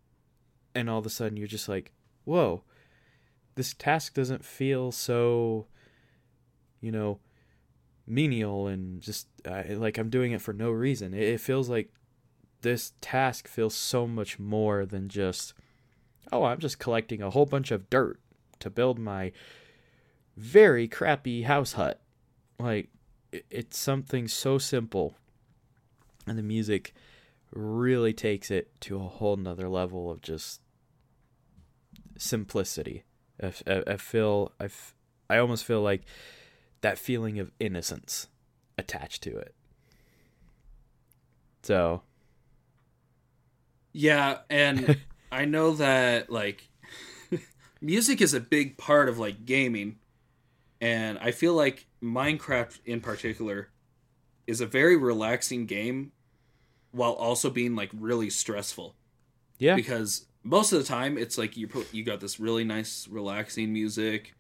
and all of a sudden you're just like whoa this task doesn't feel so you know menial and just uh, like i'm doing it for no reason. It, it feels like this task feels so much more than just oh i'm just collecting a whole bunch of dirt to build my very crappy house hut like it- it's something so simple and the music really takes it to a whole nother level of just simplicity. I, I- I feel I, f- I almost feel like that feeling of innocence attached to it. So. Yeah, and I know that like music is a big part of like gaming and I feel like Minecraft in particular is a very relaxing game while also being like really stressful. Yeah. Because most of the time it's like you put you got this really nice relaxing music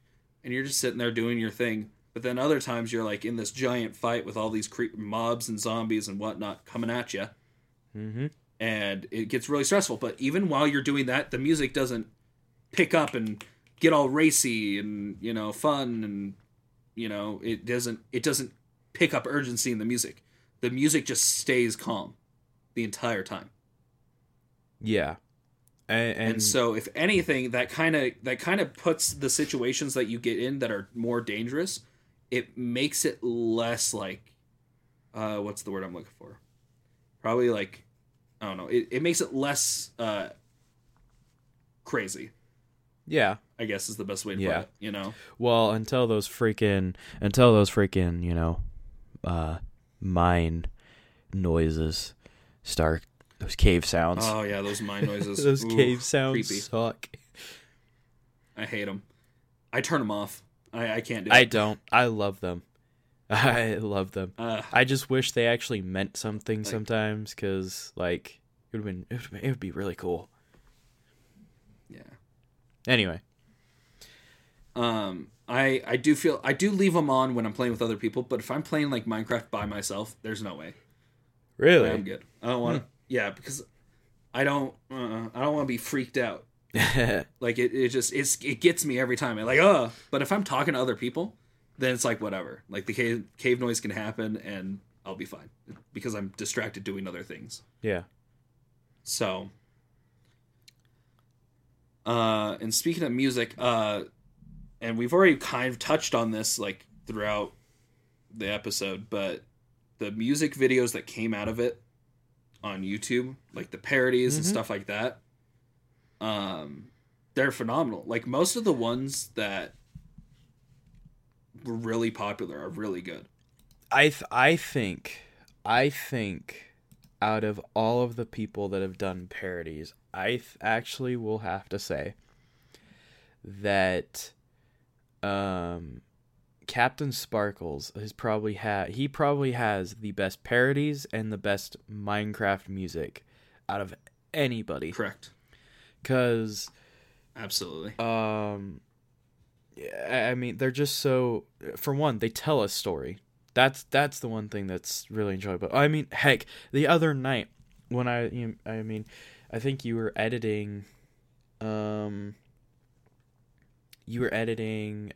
and you're just sitting there doing your thing. But then other times you're like in this giant fight with all these creep mobs and zombies and whatnot coming at you mm-hmm. And it gets really stressful. But even while you're doing that, the music doesn't pick up and get all racy and you know fun and you know it doesn't it doesn't pick up urgency in the music. The music just stays calm the entire time. yeah and, and, And, so if anything that kind of that kind of puts the situations that you get in that are more dangerous, it makes it less like uh what's the word I'm looking for? Probably like I don't know. It, it makes it less uh, crazy. Yeah. I guess is the best way to Yeah. put it. You know. Well, until those freaking until those freaking, you know, uh mine noises start those cave sounds. Oh yeah, those mine noises. those Ooh, cave sounds creepy. suck. I hate them. I turn them off. I, I can't do I it. don't. I love them. I love them. Uh, I just wish they actually meant something Like- sometimes cuz like it would been it would, it would be really cool. yeah. Anyway, Um, I I do feel I do leave them on when I'm playing with other people, but if I'm playing like Minecraft by myself, there's no way. really? I'm good. I don't want to. Yeah, because I don't. Uh, I don't want to be freaked out. Like it, it just it's it gets me every time. I'm like, oh, But if I'm talking to other people, then it's like whatever. Like the cave cave noise can happen, and I'll be fine because I'm distracted doing other things. yeah. So, uh, and speaking of music, uh, and we've already kind of touched on this like throughout the episode, but the music videos that came out of it on YouTube, like the parodies and Mhm. stuff like that, um, they're phenomenal. Like most of the ones that were really popular are really good. I th- I think I think out of all of the people that have done parodies, I th- actually will have to say that um CaptainSparklez has probably had he probably has the best parodies and the best Minecraft music out of anybody Correct. cuz Absolutely. um yeah, I mean they're just so for one they tell a story that's that's the one thing that's really enjoyable I mean heck the other night when I you I mean I think you were editing um you were editing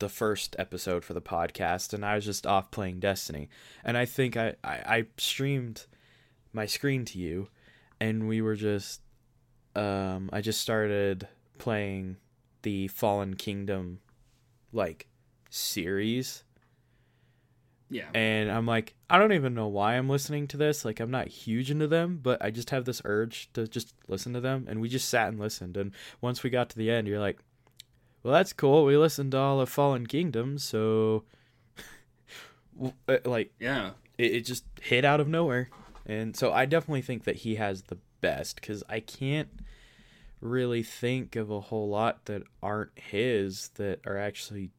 the first episode for the podcast and I was just off playing Destiny. And I think I I, I streamed my screen to you and we were just um I just started playing the Fallen Kingdom like series. Yeah. and I'm like I don't even know why I'm listening to this. Like I'm not huge into them but I just have this urge to just listen to them. And we just sat and listened. And once we got to the end you're like well that's cool. We listened to all of Fallen Kingdom so uh, like Yeah. it, it just hit out of nowhere. And so i definitely think that he has the best because i can't really think of a whole lot that aren't his that are actually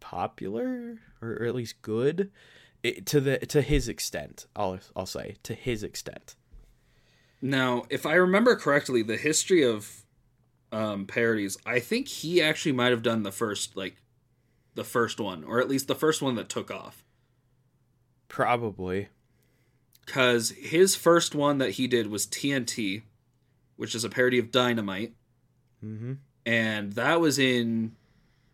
popular or, or at least good. It, to the to his extent i'll i'll say to his extent. Now, if I remember correctly, the history of um, parodies, I think he actually might have done the first, like, the first one, or at least the first one that took off. probably Because his first one that he did was TNT, which is a parody of Dynamite, mm-hmm and that was in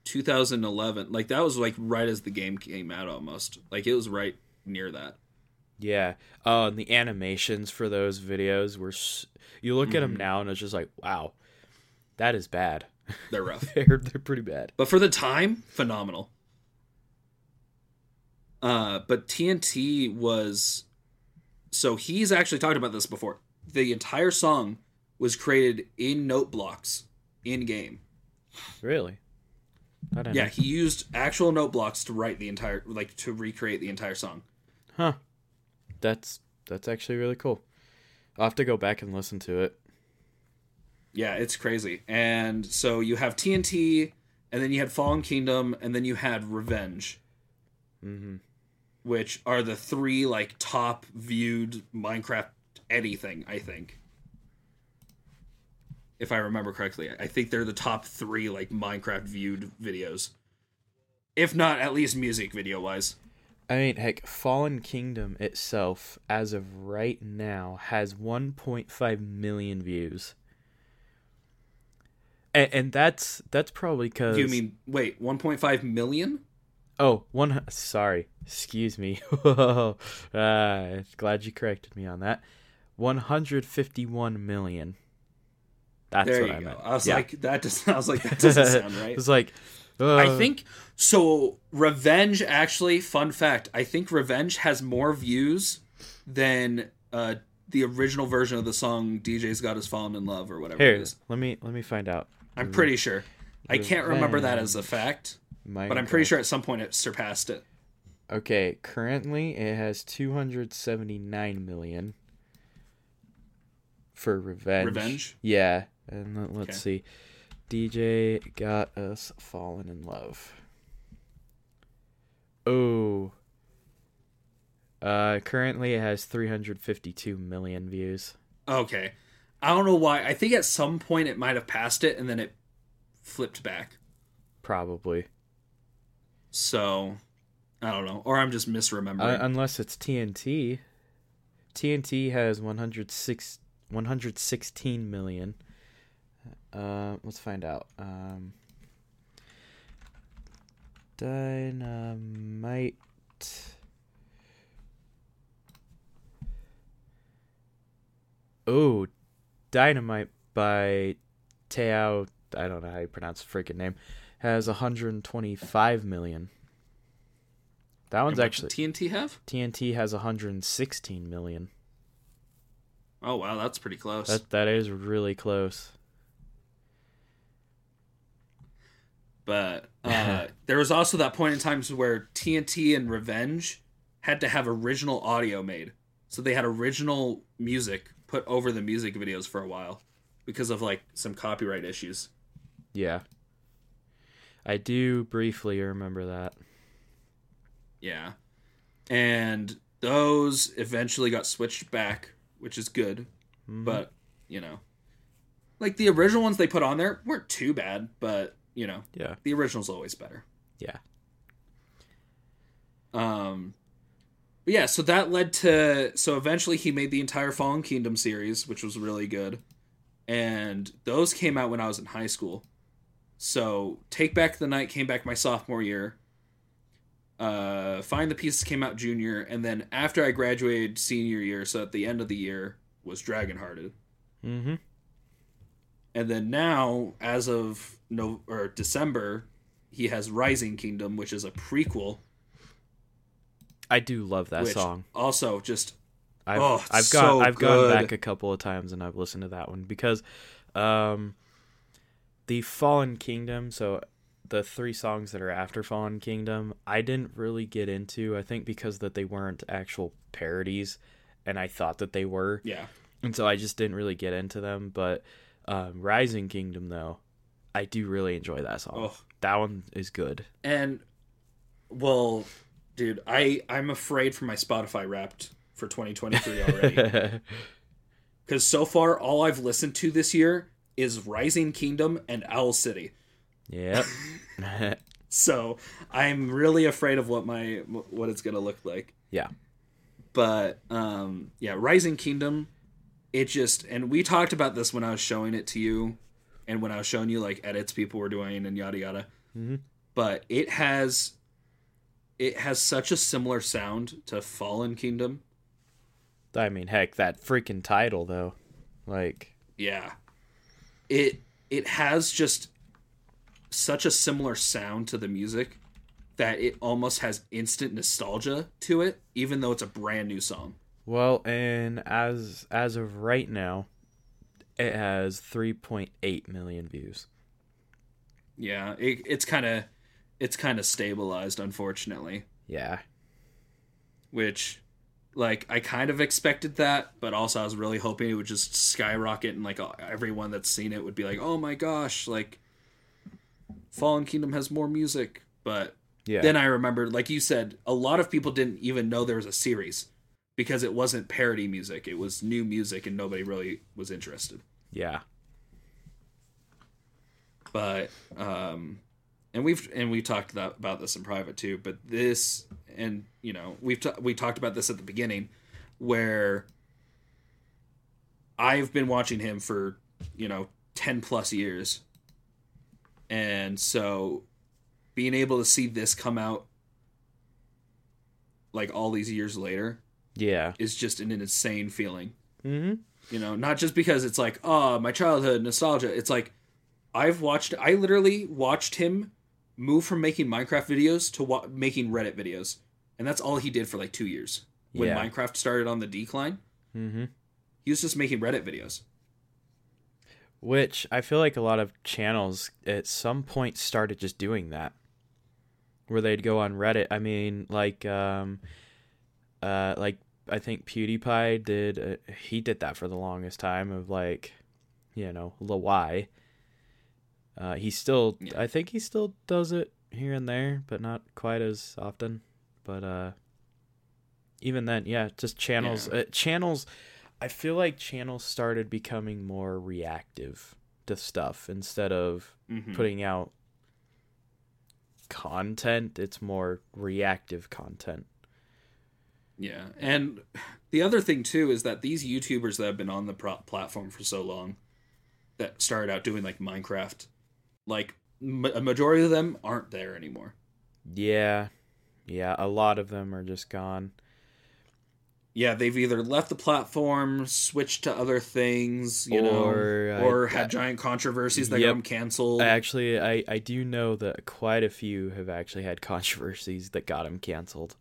2011. Like, that was, like, right as the game came out almost. Like, it was right near that. yeah oh and the animations for those videos were s- you look at them now and it's just like wow that is bad They're rough. they're they're pretty bad But for the time, phenomenal. Uh, but TNT was so he's actually talked about this before. The entire song was created in note blocks in game. Really? Yeah, know. he used actual note blocks to write the entire like to recreate the entire song. Huh. That's that's actually really cool. I'll have to go back and listen to it. Yeah, it's crazy. And so you have TNT and then you had Fallen Kingdom and then you had Revenge. Mm-hmm. which are the three like top viewed Minecraft anything, I think. If I remember correctly, I think they're the top three like Minecraft viewed videos. If not at least music video wise. I mean, heck, Fallen Kingdom itself, as of right now, has 1.5 million views. And, and that's that's probably because Do you mean wait, 1.5 million? oh one sorry excuse me uh, glad you corrected me on that 151 million that's there what I go. meant I was Yeah. like that does I was like that doesn't sound right. it's like I uh, think so. Revenge, actually, fun fact. I think Revenge has more views than uh, the original version of the song "DJ's Got Us Fallen in Love" or whatever Here, it is. let me let me find out. I'm pretty sure. I can't remember that as a fact, but I'm pretty sure at some point it surpassed it. Okay, currently it has 279 million for Revenge. Revenge? Yeah, and let, let's see. DJ got us fallen in love. Oh. Uh currently it has 352 million views. Okay. I don't know why. I think at some point it might have passed it and then it flipped back. Probably. So, I don't know. Or I'm just Uh, misremembering. unless it's TNT. TNT has 106 116 million. Uh, let's find out. Um, Dynamite. Oh, Dynamite by Taio. I don't know how you pronounce the freaking name. Has 125 million. That one's actually TNT have? TNT has 116 million. Oh wow, that's pretty close. That that is really close. But uh, there was also that point in times where TNT and Revenge had to have original audio made, so they had original music put over the music videos for a while because of like some copyright issues. Yeah. I do briefly remember that. Yeah, and those eventually got switched back, which is good. Mhm. But you know, like the original ones they put on there weren't too bad, but you know, yeah, the original's always better. yeah. Um, but yeah, so that led to so eventually he made the entire Fallen Kingdom series, which was really good, and those came out when I was in high school. So Take Back the Night came back my sophomore year. Uh, Find the Pieces came out junior, and then after I graduated senior year, so at the end of the year was Dragonhearted, Mm-hmm. and then now as of no or December, he has Rising Kingdom, which is a prequel. I do love that which song. Also, just I've Oh, I've so gone I've gone back a couple of times and I've listened to that one because um the Fallen Kingdom, so the three songs that are after Fallen Kingdom, I didn't really get into. I think because that they weren't actual parodies and I thought that they were. yeah. And so I just didn't really get into them, but um Rising Kingdom though, I do really enjoy that song. Oh. That one is good. And well, dude, I I'm afraid for my Spotify Wrapped for 2023 already because so far all I've listened to this year is Rising Kingdom and Owl City. yep. So I'm really afraid of what my what it's gonna look like. yeah. But um, yeah, Rising Kingdom. It just and we talked about this when I was showing it to you, and when I was showing you like edits people were doing and yada yada. Mhm. But it has, it has such a similar sound to Fallen Kingdom. I mean, heck, that freaking title though. Like Yeah, it it has just such a similar sound to the music that it almost has instant nostalgia to it, even though it's a brand new song. Well, and as as of right now, it has 3.8 million views. Yeah, it, it's kind of it's kind of stabilized, unfortunately. Yeah. Which, like, I kind of expected that, but also I was really hoping it would just skyrocket and like everyone that's seen it would be like, "Oh my gosh!" Like, Fallen Kingdom has more music. But Yeah. then I remembered, like you said, a lot of people didn't even know there was a series because it wasn't parody music; it was new music, and nobody really was interested. yeah. but um and we've and we talked that, about this in private too but this and you know we've ta- we talked about this at the beginning where i've been watching him for you know 10 plus years and so being able to see this come out like all these years later Yeah. is just an insane feeling Mhm. you know not just because it's like oh my childhood nostalgia it's like i've watched i literally watched him move from making minecraft videos to wa- making reddit videos and that's all he did for like two years when Yeah. minecraft started on the decline Mhm. He was just making Reddit videos. Which I feel like a lot of channels at some point started just doing that. Where they'd go on Reddit. I mean, like um uh like I think PewDiePie did uh, he did that for the longest time of like you know, the why. Uh he still Yeah. I think he still does it here and there, but not quite as often. But uh even then, yeah, just channels Yeah. uh, channels I feel like channels started becoming more reactive to stuff instead of Mhm. putting out content. It's more reactive content. Yeah, and the other thing too is that these YouTubers that have been on the pro- platform for so long, that started out doing like Minecraft, like ma- a majority of them aren't there anymore. Yeah, yeah, a lot of them are just gone. Yeah, they've either left the platform, switched to other things, you Or, know, or uh, I- had giant controversies that Yep. got them canceled. Actually, I I do know that quite a few have actually had controversies that got them canceled.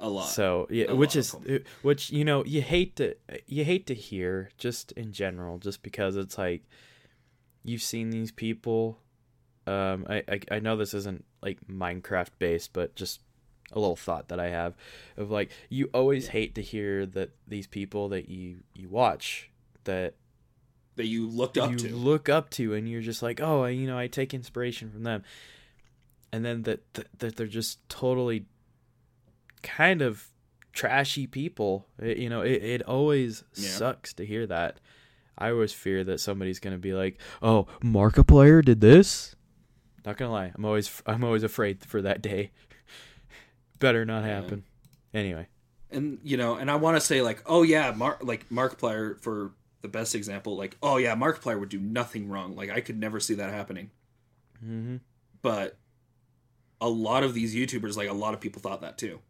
a lot. So yeah, A which is which you know you hate to you hate to hear just in general, just because it's like you've seen these people. Um, I I, I know this isn't like Minecraft based, but just a little thought that I have of like you always hate to hear that these people that you you watch that that you looked up you to. look up to and you're just like oh I- you know i take inspiration from them and then that that, that they're just totally kind of trashy people It- you know it, it always Yeah. sucks to hear that i always fear that somebody's gonna be like oh markiplier did this not gonna lie i'm always i'm always afraid for that day better not Yeah. happen anyway and you know, and I want to say like, oh yeah, Mark like Markiplier for the best example, like, oh yeah, Markiplier would do nothing wrong. Like I could never see that happening. mm-hmm But a lot of these YouTubers, like a lot of people thought that too.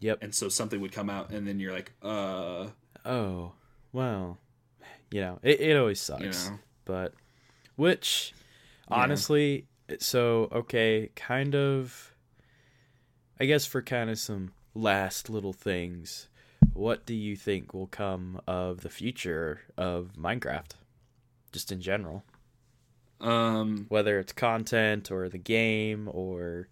yep And so something would come out and then you're like, uh, oh well you know it, it always sucks but which Yeah. honestly so okay kind of i guess for kind of some last little things what do you think will come of the future of minecraft just in general Um whether it's content or the game or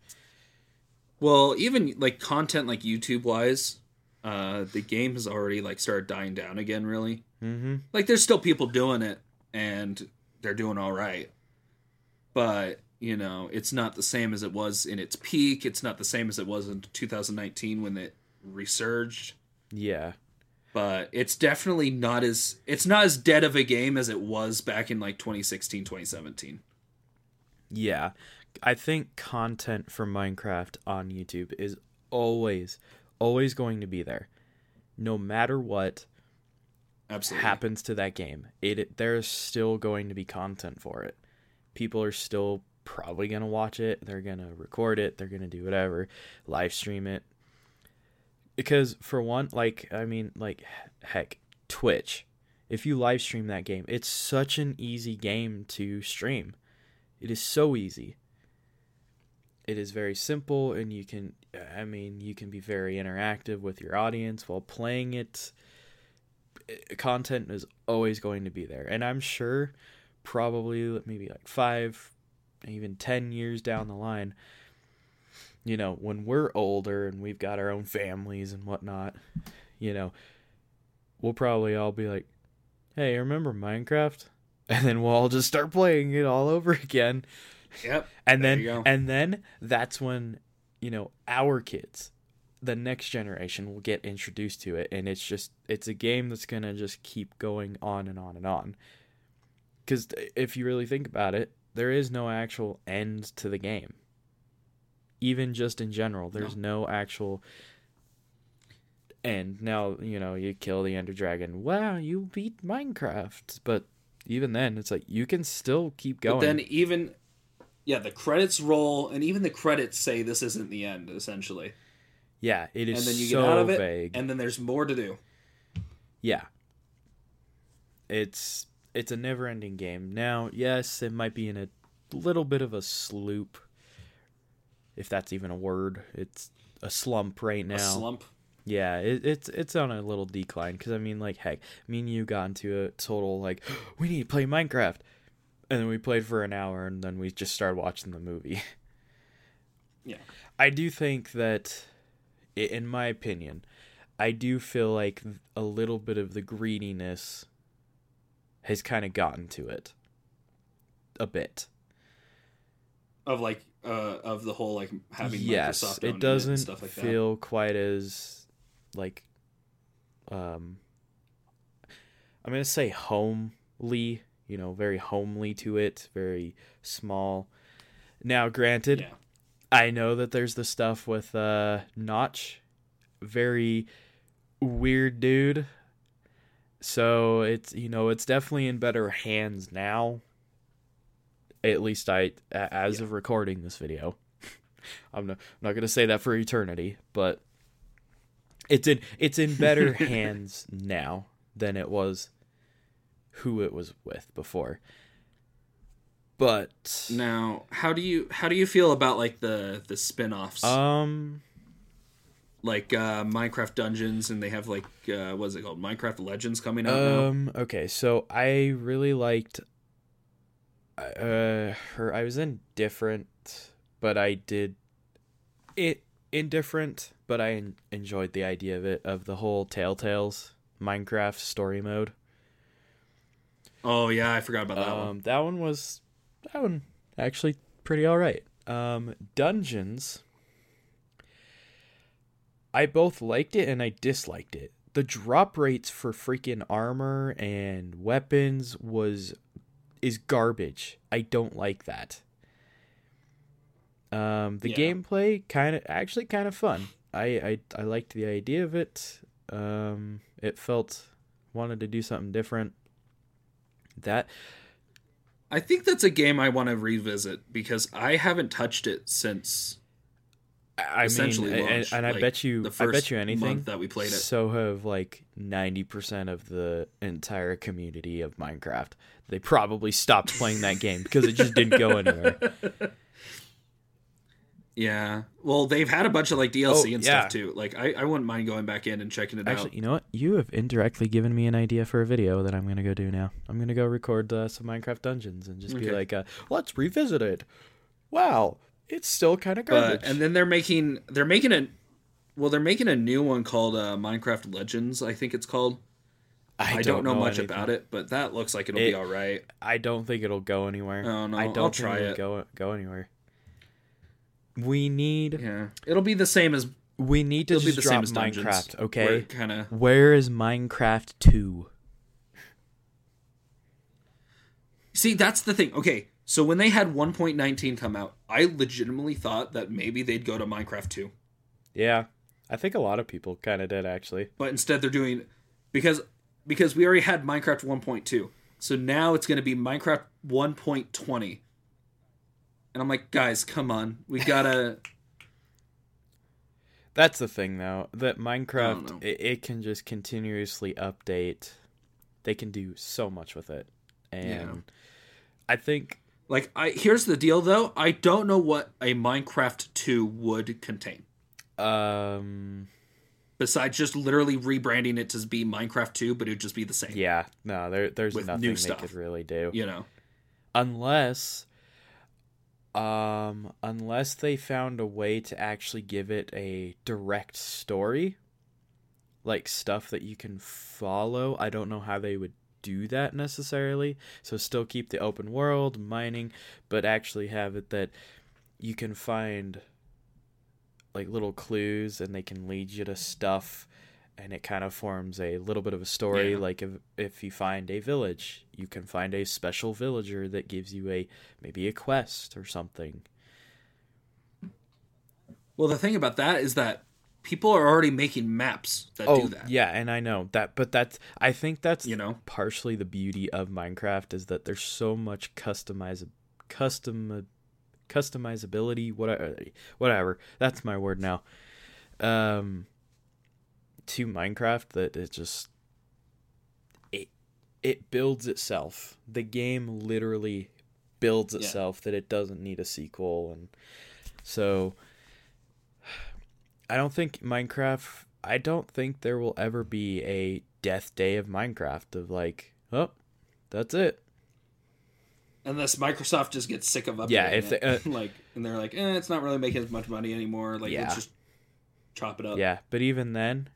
well, even like content like YouTube wise, uh the game has already like started dying down again really. Mm-hmm. Like there's still people doing it and they're doing all right. But you know it's not the same as it was in its peak. It's not the same as it was in 2019 when it resurged. Yeah. But it's definitely not as it's not as dead of a game as it was back in like 2016 2017 yeah. I think content for minecraft on youtube is always always going to be there. No matter what absolutely happens to that game, it there's still going to be content for it. People are still probably gonna watch it. They're gonna record it. They're gonna do whatever, live stream it. Because for one, like I mean, like heck, Twitch. If you live stream that game, it's such an easy game to stream. It is so easy. It is very simple, and you can, I mean, you can be very interactive with your audience while playing it Uh, content is always going to be there. And i'm sure probably maybe like five even ten years down the line you know when we're older and we've got our own families and whatnot you know we'll probably all be like hey remember minecraft? And then we'll all just start playing it all over again. Yep. And then and then that's when you know our kids the next generation will get introduced to it and it's just it's a game that's going to just keep going on and on and on. Cuz if you really think about it there is no actual end to the game. Even just in general there's no, actual end. Now you know you kill the ender dragon. Wow you beat minecraft. But even then it's like you can still keep going but then even yeah the credits roll and even the credits say this isn't the end essentially yeah it is and then you so get out of it vague and then there's more to do Yeah. It's it's a never-ending game. Now, yes, it might be in a little bit of a sloop if that's even a word. It's a slump right now. a slump Yeah, it, it's it's on a little decline because I mean, like, heck, me and you got into a total like, we need to play Minecraft, and then we played for an hour, and then we just started watching the movie. Yeah. I do think that, in my opinion, I do feel like a little bit of the greediness has kind of gotten to it, a bit. Of like uh of the whole like having yes, Microsoft it and doesn't stuff like that. feel quite as like um I'm going to say homely, you know, very homely to it, very small. Now, granted, Yeah. I know that there's the stuff with uh Notch, very weird dude. So it's you know it's definitely in better hands now. At least I, as Yeah. of recording this video, I'm not, I'm not gonna say that for eternity, but it's in it's in better hands now than it was who it was with before. But Now, how do you how do you feel about like the the spin-offs? um like uh Minecraft Dungeons and they have like uh what is it called? Minecraft Legends coming out now. Um. Okay. So I really liked. Uh, her. I was indifferent, but I did it indifferent, but I enjoyed the idea of it of the whole Telltales Minecraft story mode. Oh yeah, I forgot about that um, one. that one was that one actually pretty all right. Um, Dungeons. I both liked it and I disliked it. The drop rates for freaking armor and weapons was is garbage. I don't like that. Um, the Yeah. gameplay kind of actually kind of fun. I, I I liked the idea of it. Um, it felt wanted to do something different. That I think that's a game I want to revisit because I haven't touched it since I essentially mean, and, launched, and I like, bet you, the I bet you anything. month that we played it. So have like ninety percent of the entire community of Minecraft. They probably stopped playing that game because it just didn't go anywhere. Yeah. Well, they've had a bunch of like DLC Oh, and yeah. stuff too. Like I, I wouldn't mind going back in and checking it Actually, out. you know what? You have indirectly given me an idea for a video that I'm gonna go do now. I'm gonna go record uh, some Minecraft dungeons and just be like, uh, "Let's revisit it." Wow, it's still kind of But garbage. and then they're making they're making a well they're making a new one called uh, Minecraft Legends. I think it's called. I, don't, know, much anything. about it, but that looks like it'll It- be all right. I don't think it'll go anywhere. Oh, no, I I'll don't try think it. it'll go go anywhere. We need Yeah, it'll be the same as we need to it'll be the drop same as Dungeons. Minecraft, okay? Kind of. Where is Minecraft 2? See, that's the thing. Okay, so when they had 1.19 come out, I legitimately thought that maybe they'd go to Minecraft 2. Yeah. I think a lot of people kind of did actually. but instead they're doing because because we already had Minecraft 1.2. So now it's going to be Minecraft 1.20. And I'm like, guys, come on. We got to That's the thing though, that Minecraft it, it can just continuously update. They can do so much with it. And Yeah. I think like I here's the deal though. I don't know what a Minecraft 2 would contain. um Besides just literally rebranding it to be Minecraft 2, but it would just be the same. yeah, no, there there's With nothing they could really do. You know. unless um unless they found a way to actually give it a direct story like stuff that you can follow i don't know how they would do that necessarily. So still keep the open world mining but actually have it that you can find like little clues and they can lead you to stuff and it kind of forms a little bit of a story Yeah. like if, if you find a village you can find a special villager that gives you a maybe a quest or something Well, the thing about that is that people are already making maps that oh do that. yeah and i know that but that's i think that's You know. partially the beauty of minecraft is that there's so much customize custom customizability whatever whatever that's my word now um to minecraft that it just it it builds itself the game literally builds Yeah. itself that it doesn't need a sequel and so I don't think Minecraft I don't think there will ever be a death day of Minecraft of like, oh, that's it. Unless Microsoft just gets sick of updating Yeah, if it. they- uh, like, and they're like, eh, it's not really making as much money anymore. Like, Yeah. let's just chop it up. Yeah, but even then,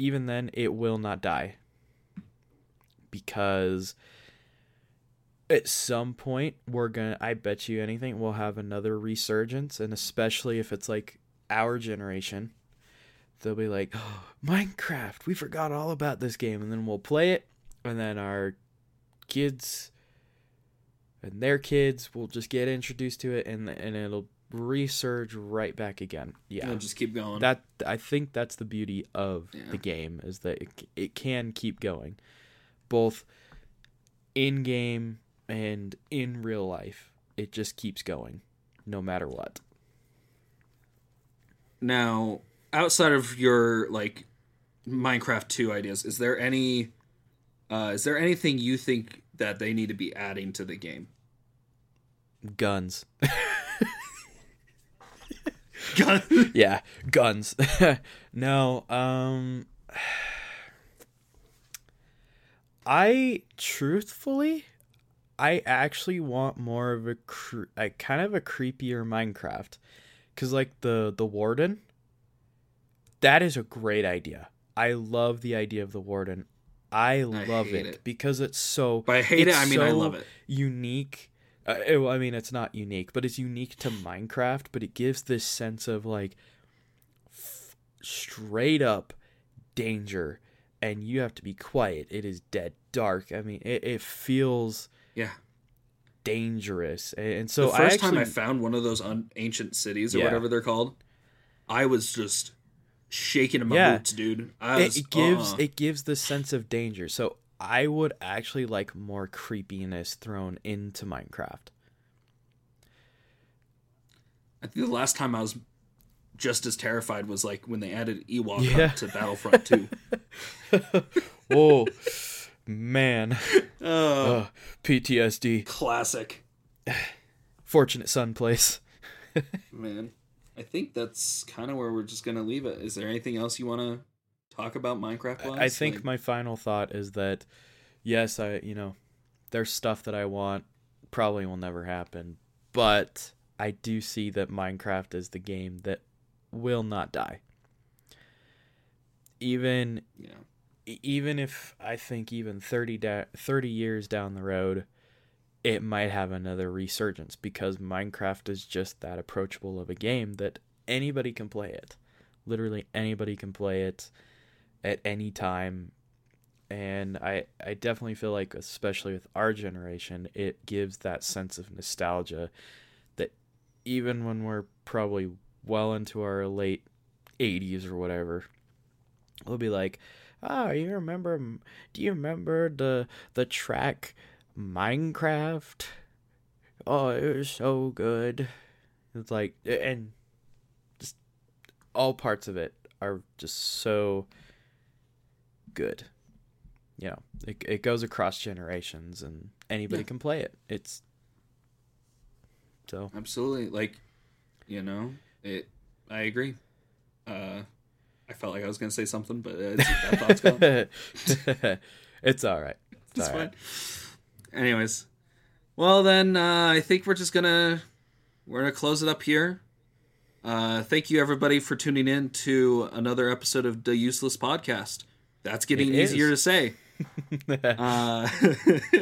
even then, it will not die because at some point we're gonna. I bet you anything we'll have another resurgence, and especially if it's like our generation, they'll be like, oh, Minecraft. We forgot all about this game, and then we'll play it, and then our kids and their kids will just get introduced to it, and and it'll resurge right back again. Yeah, It'll just keep going. that I think that's the beauty of Yeah. the game is that it, it can keep going, both in game and in real life. It just keeps going, no matter what. Now, outside of your like Minecraft 2 ideas, is there any uh is there anything you think that they need to be adding to the game? Guns, Gun- yeah, guns. no, um, I truthfully, I actually want more of a, cre- a kind of a creepier Minecraft, cause like the the warden, that is a great idea. I love the idea of the warden. I love hate it, it. because it's so. By hate it, I mean I love it. Unique. Uh, it- I mean, it's not unique, but it's unique to Minecraft. But it gives this sense of like f- straight up danger, and you have to be quiet. It is dead dark. I mean, it, it feels Yeah. dangerous, and, and so the first I actually, time I found one of those un- ancient cities or Yeah. whatever they're called, I was just shaking in my Yeah. boots, dude. I was, it, it gives uh-uh. it gives the sense of danger. So I would actually like more creepiness thrown into Minecraft. I think the last time I was just as terrified was like when they added Ewok Yeah. To Battlefront 2. Whoa, man, Oh, Ugh, PTSD. classic. Fortunate Son place. Man, I think that's kind of where we're just gonna leave it. Is there anything else you want to talk about Minecraft? I think my final thought is that yes, I you know, there's stuff that I want probably will never happen, but I do see that Minecraft is the game that will not die. Even yeah, even if I think even 30 da- 30 years down the road it might have another resurgence because Minecraft is just that approachable of a game that anybody can play it. Literally anybody can play it at any time. And I I definitely feel like especially with our generation it gives that sense of nostalgia that even when we're probably well into our late 80s or whatever we'll be like oh you remember do you remember the the track minecraft oh it was so good it's like and just all parts of it are just so good you know it, it goes across generations and anybody Yeah. can play it it's so absolutely. Like, you know, it. I agree. Uh, I felt like I was gonna say something, but it's, that thought's gone. it's all right it's, It's all fine. right Anyways, well then, uh, I think we're just gonna we're gonna close it up here. Uh, thank you everybody for tuning in to another episode of the Useless Podcast. That's getting It is. easier to say. Uh,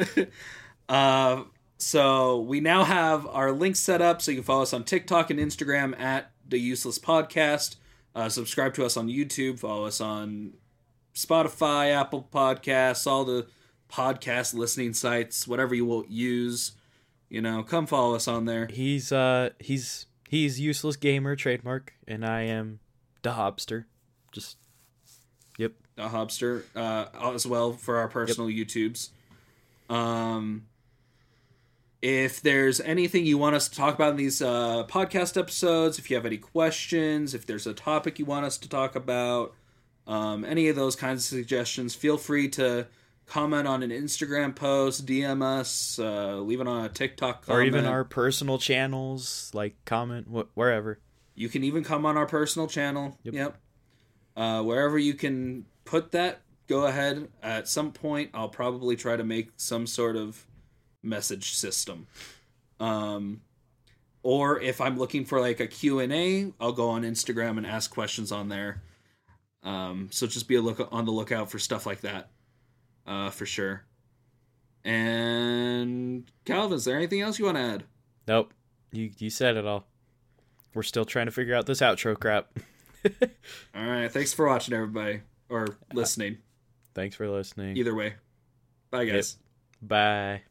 uh, so we now have our links set up, so you can follow us on TikTok and Instagram at the Useless Podcast. Uh, subscribe to us on YouTube. Follow us on Spotify, Apple Podcasts, all the podcast listening sites, whatever you will use. You know, come follow us on there. He's uh he's he's useless gamer trademark, and I am the hobster. Just yep. A Hobster uh, as well for our personal YouTubes. Um, if there's anything you want us to talk about in these uh, podcast episodes, if you have any questions, if there's a topic you want us to talk about, um, any of those kinds of suggestions, feel free to comment on an Instagram post, DM us, uh, leave it on a TikTok comment. Or even our personal channels, like comment wh- wherever. You can even come on our personal channel. Yep. Yep. Uh, wherever you can put that, go ahead. At some point, I'll probably try to make some sort of message system. Um, or if I'm looking for like a Q&A, I'll go on Instagram and ask questions on there. Um, so just be a look on the lookout for stuff like that, uh, for sure. And Calvin, is there anything else you want to add? Nope. You you said it all. We're still trying to figure out this outro crap. All right. Thanks for watching, everybody, or listening. Thanks for listening. Either way. Bye, guys. Bye.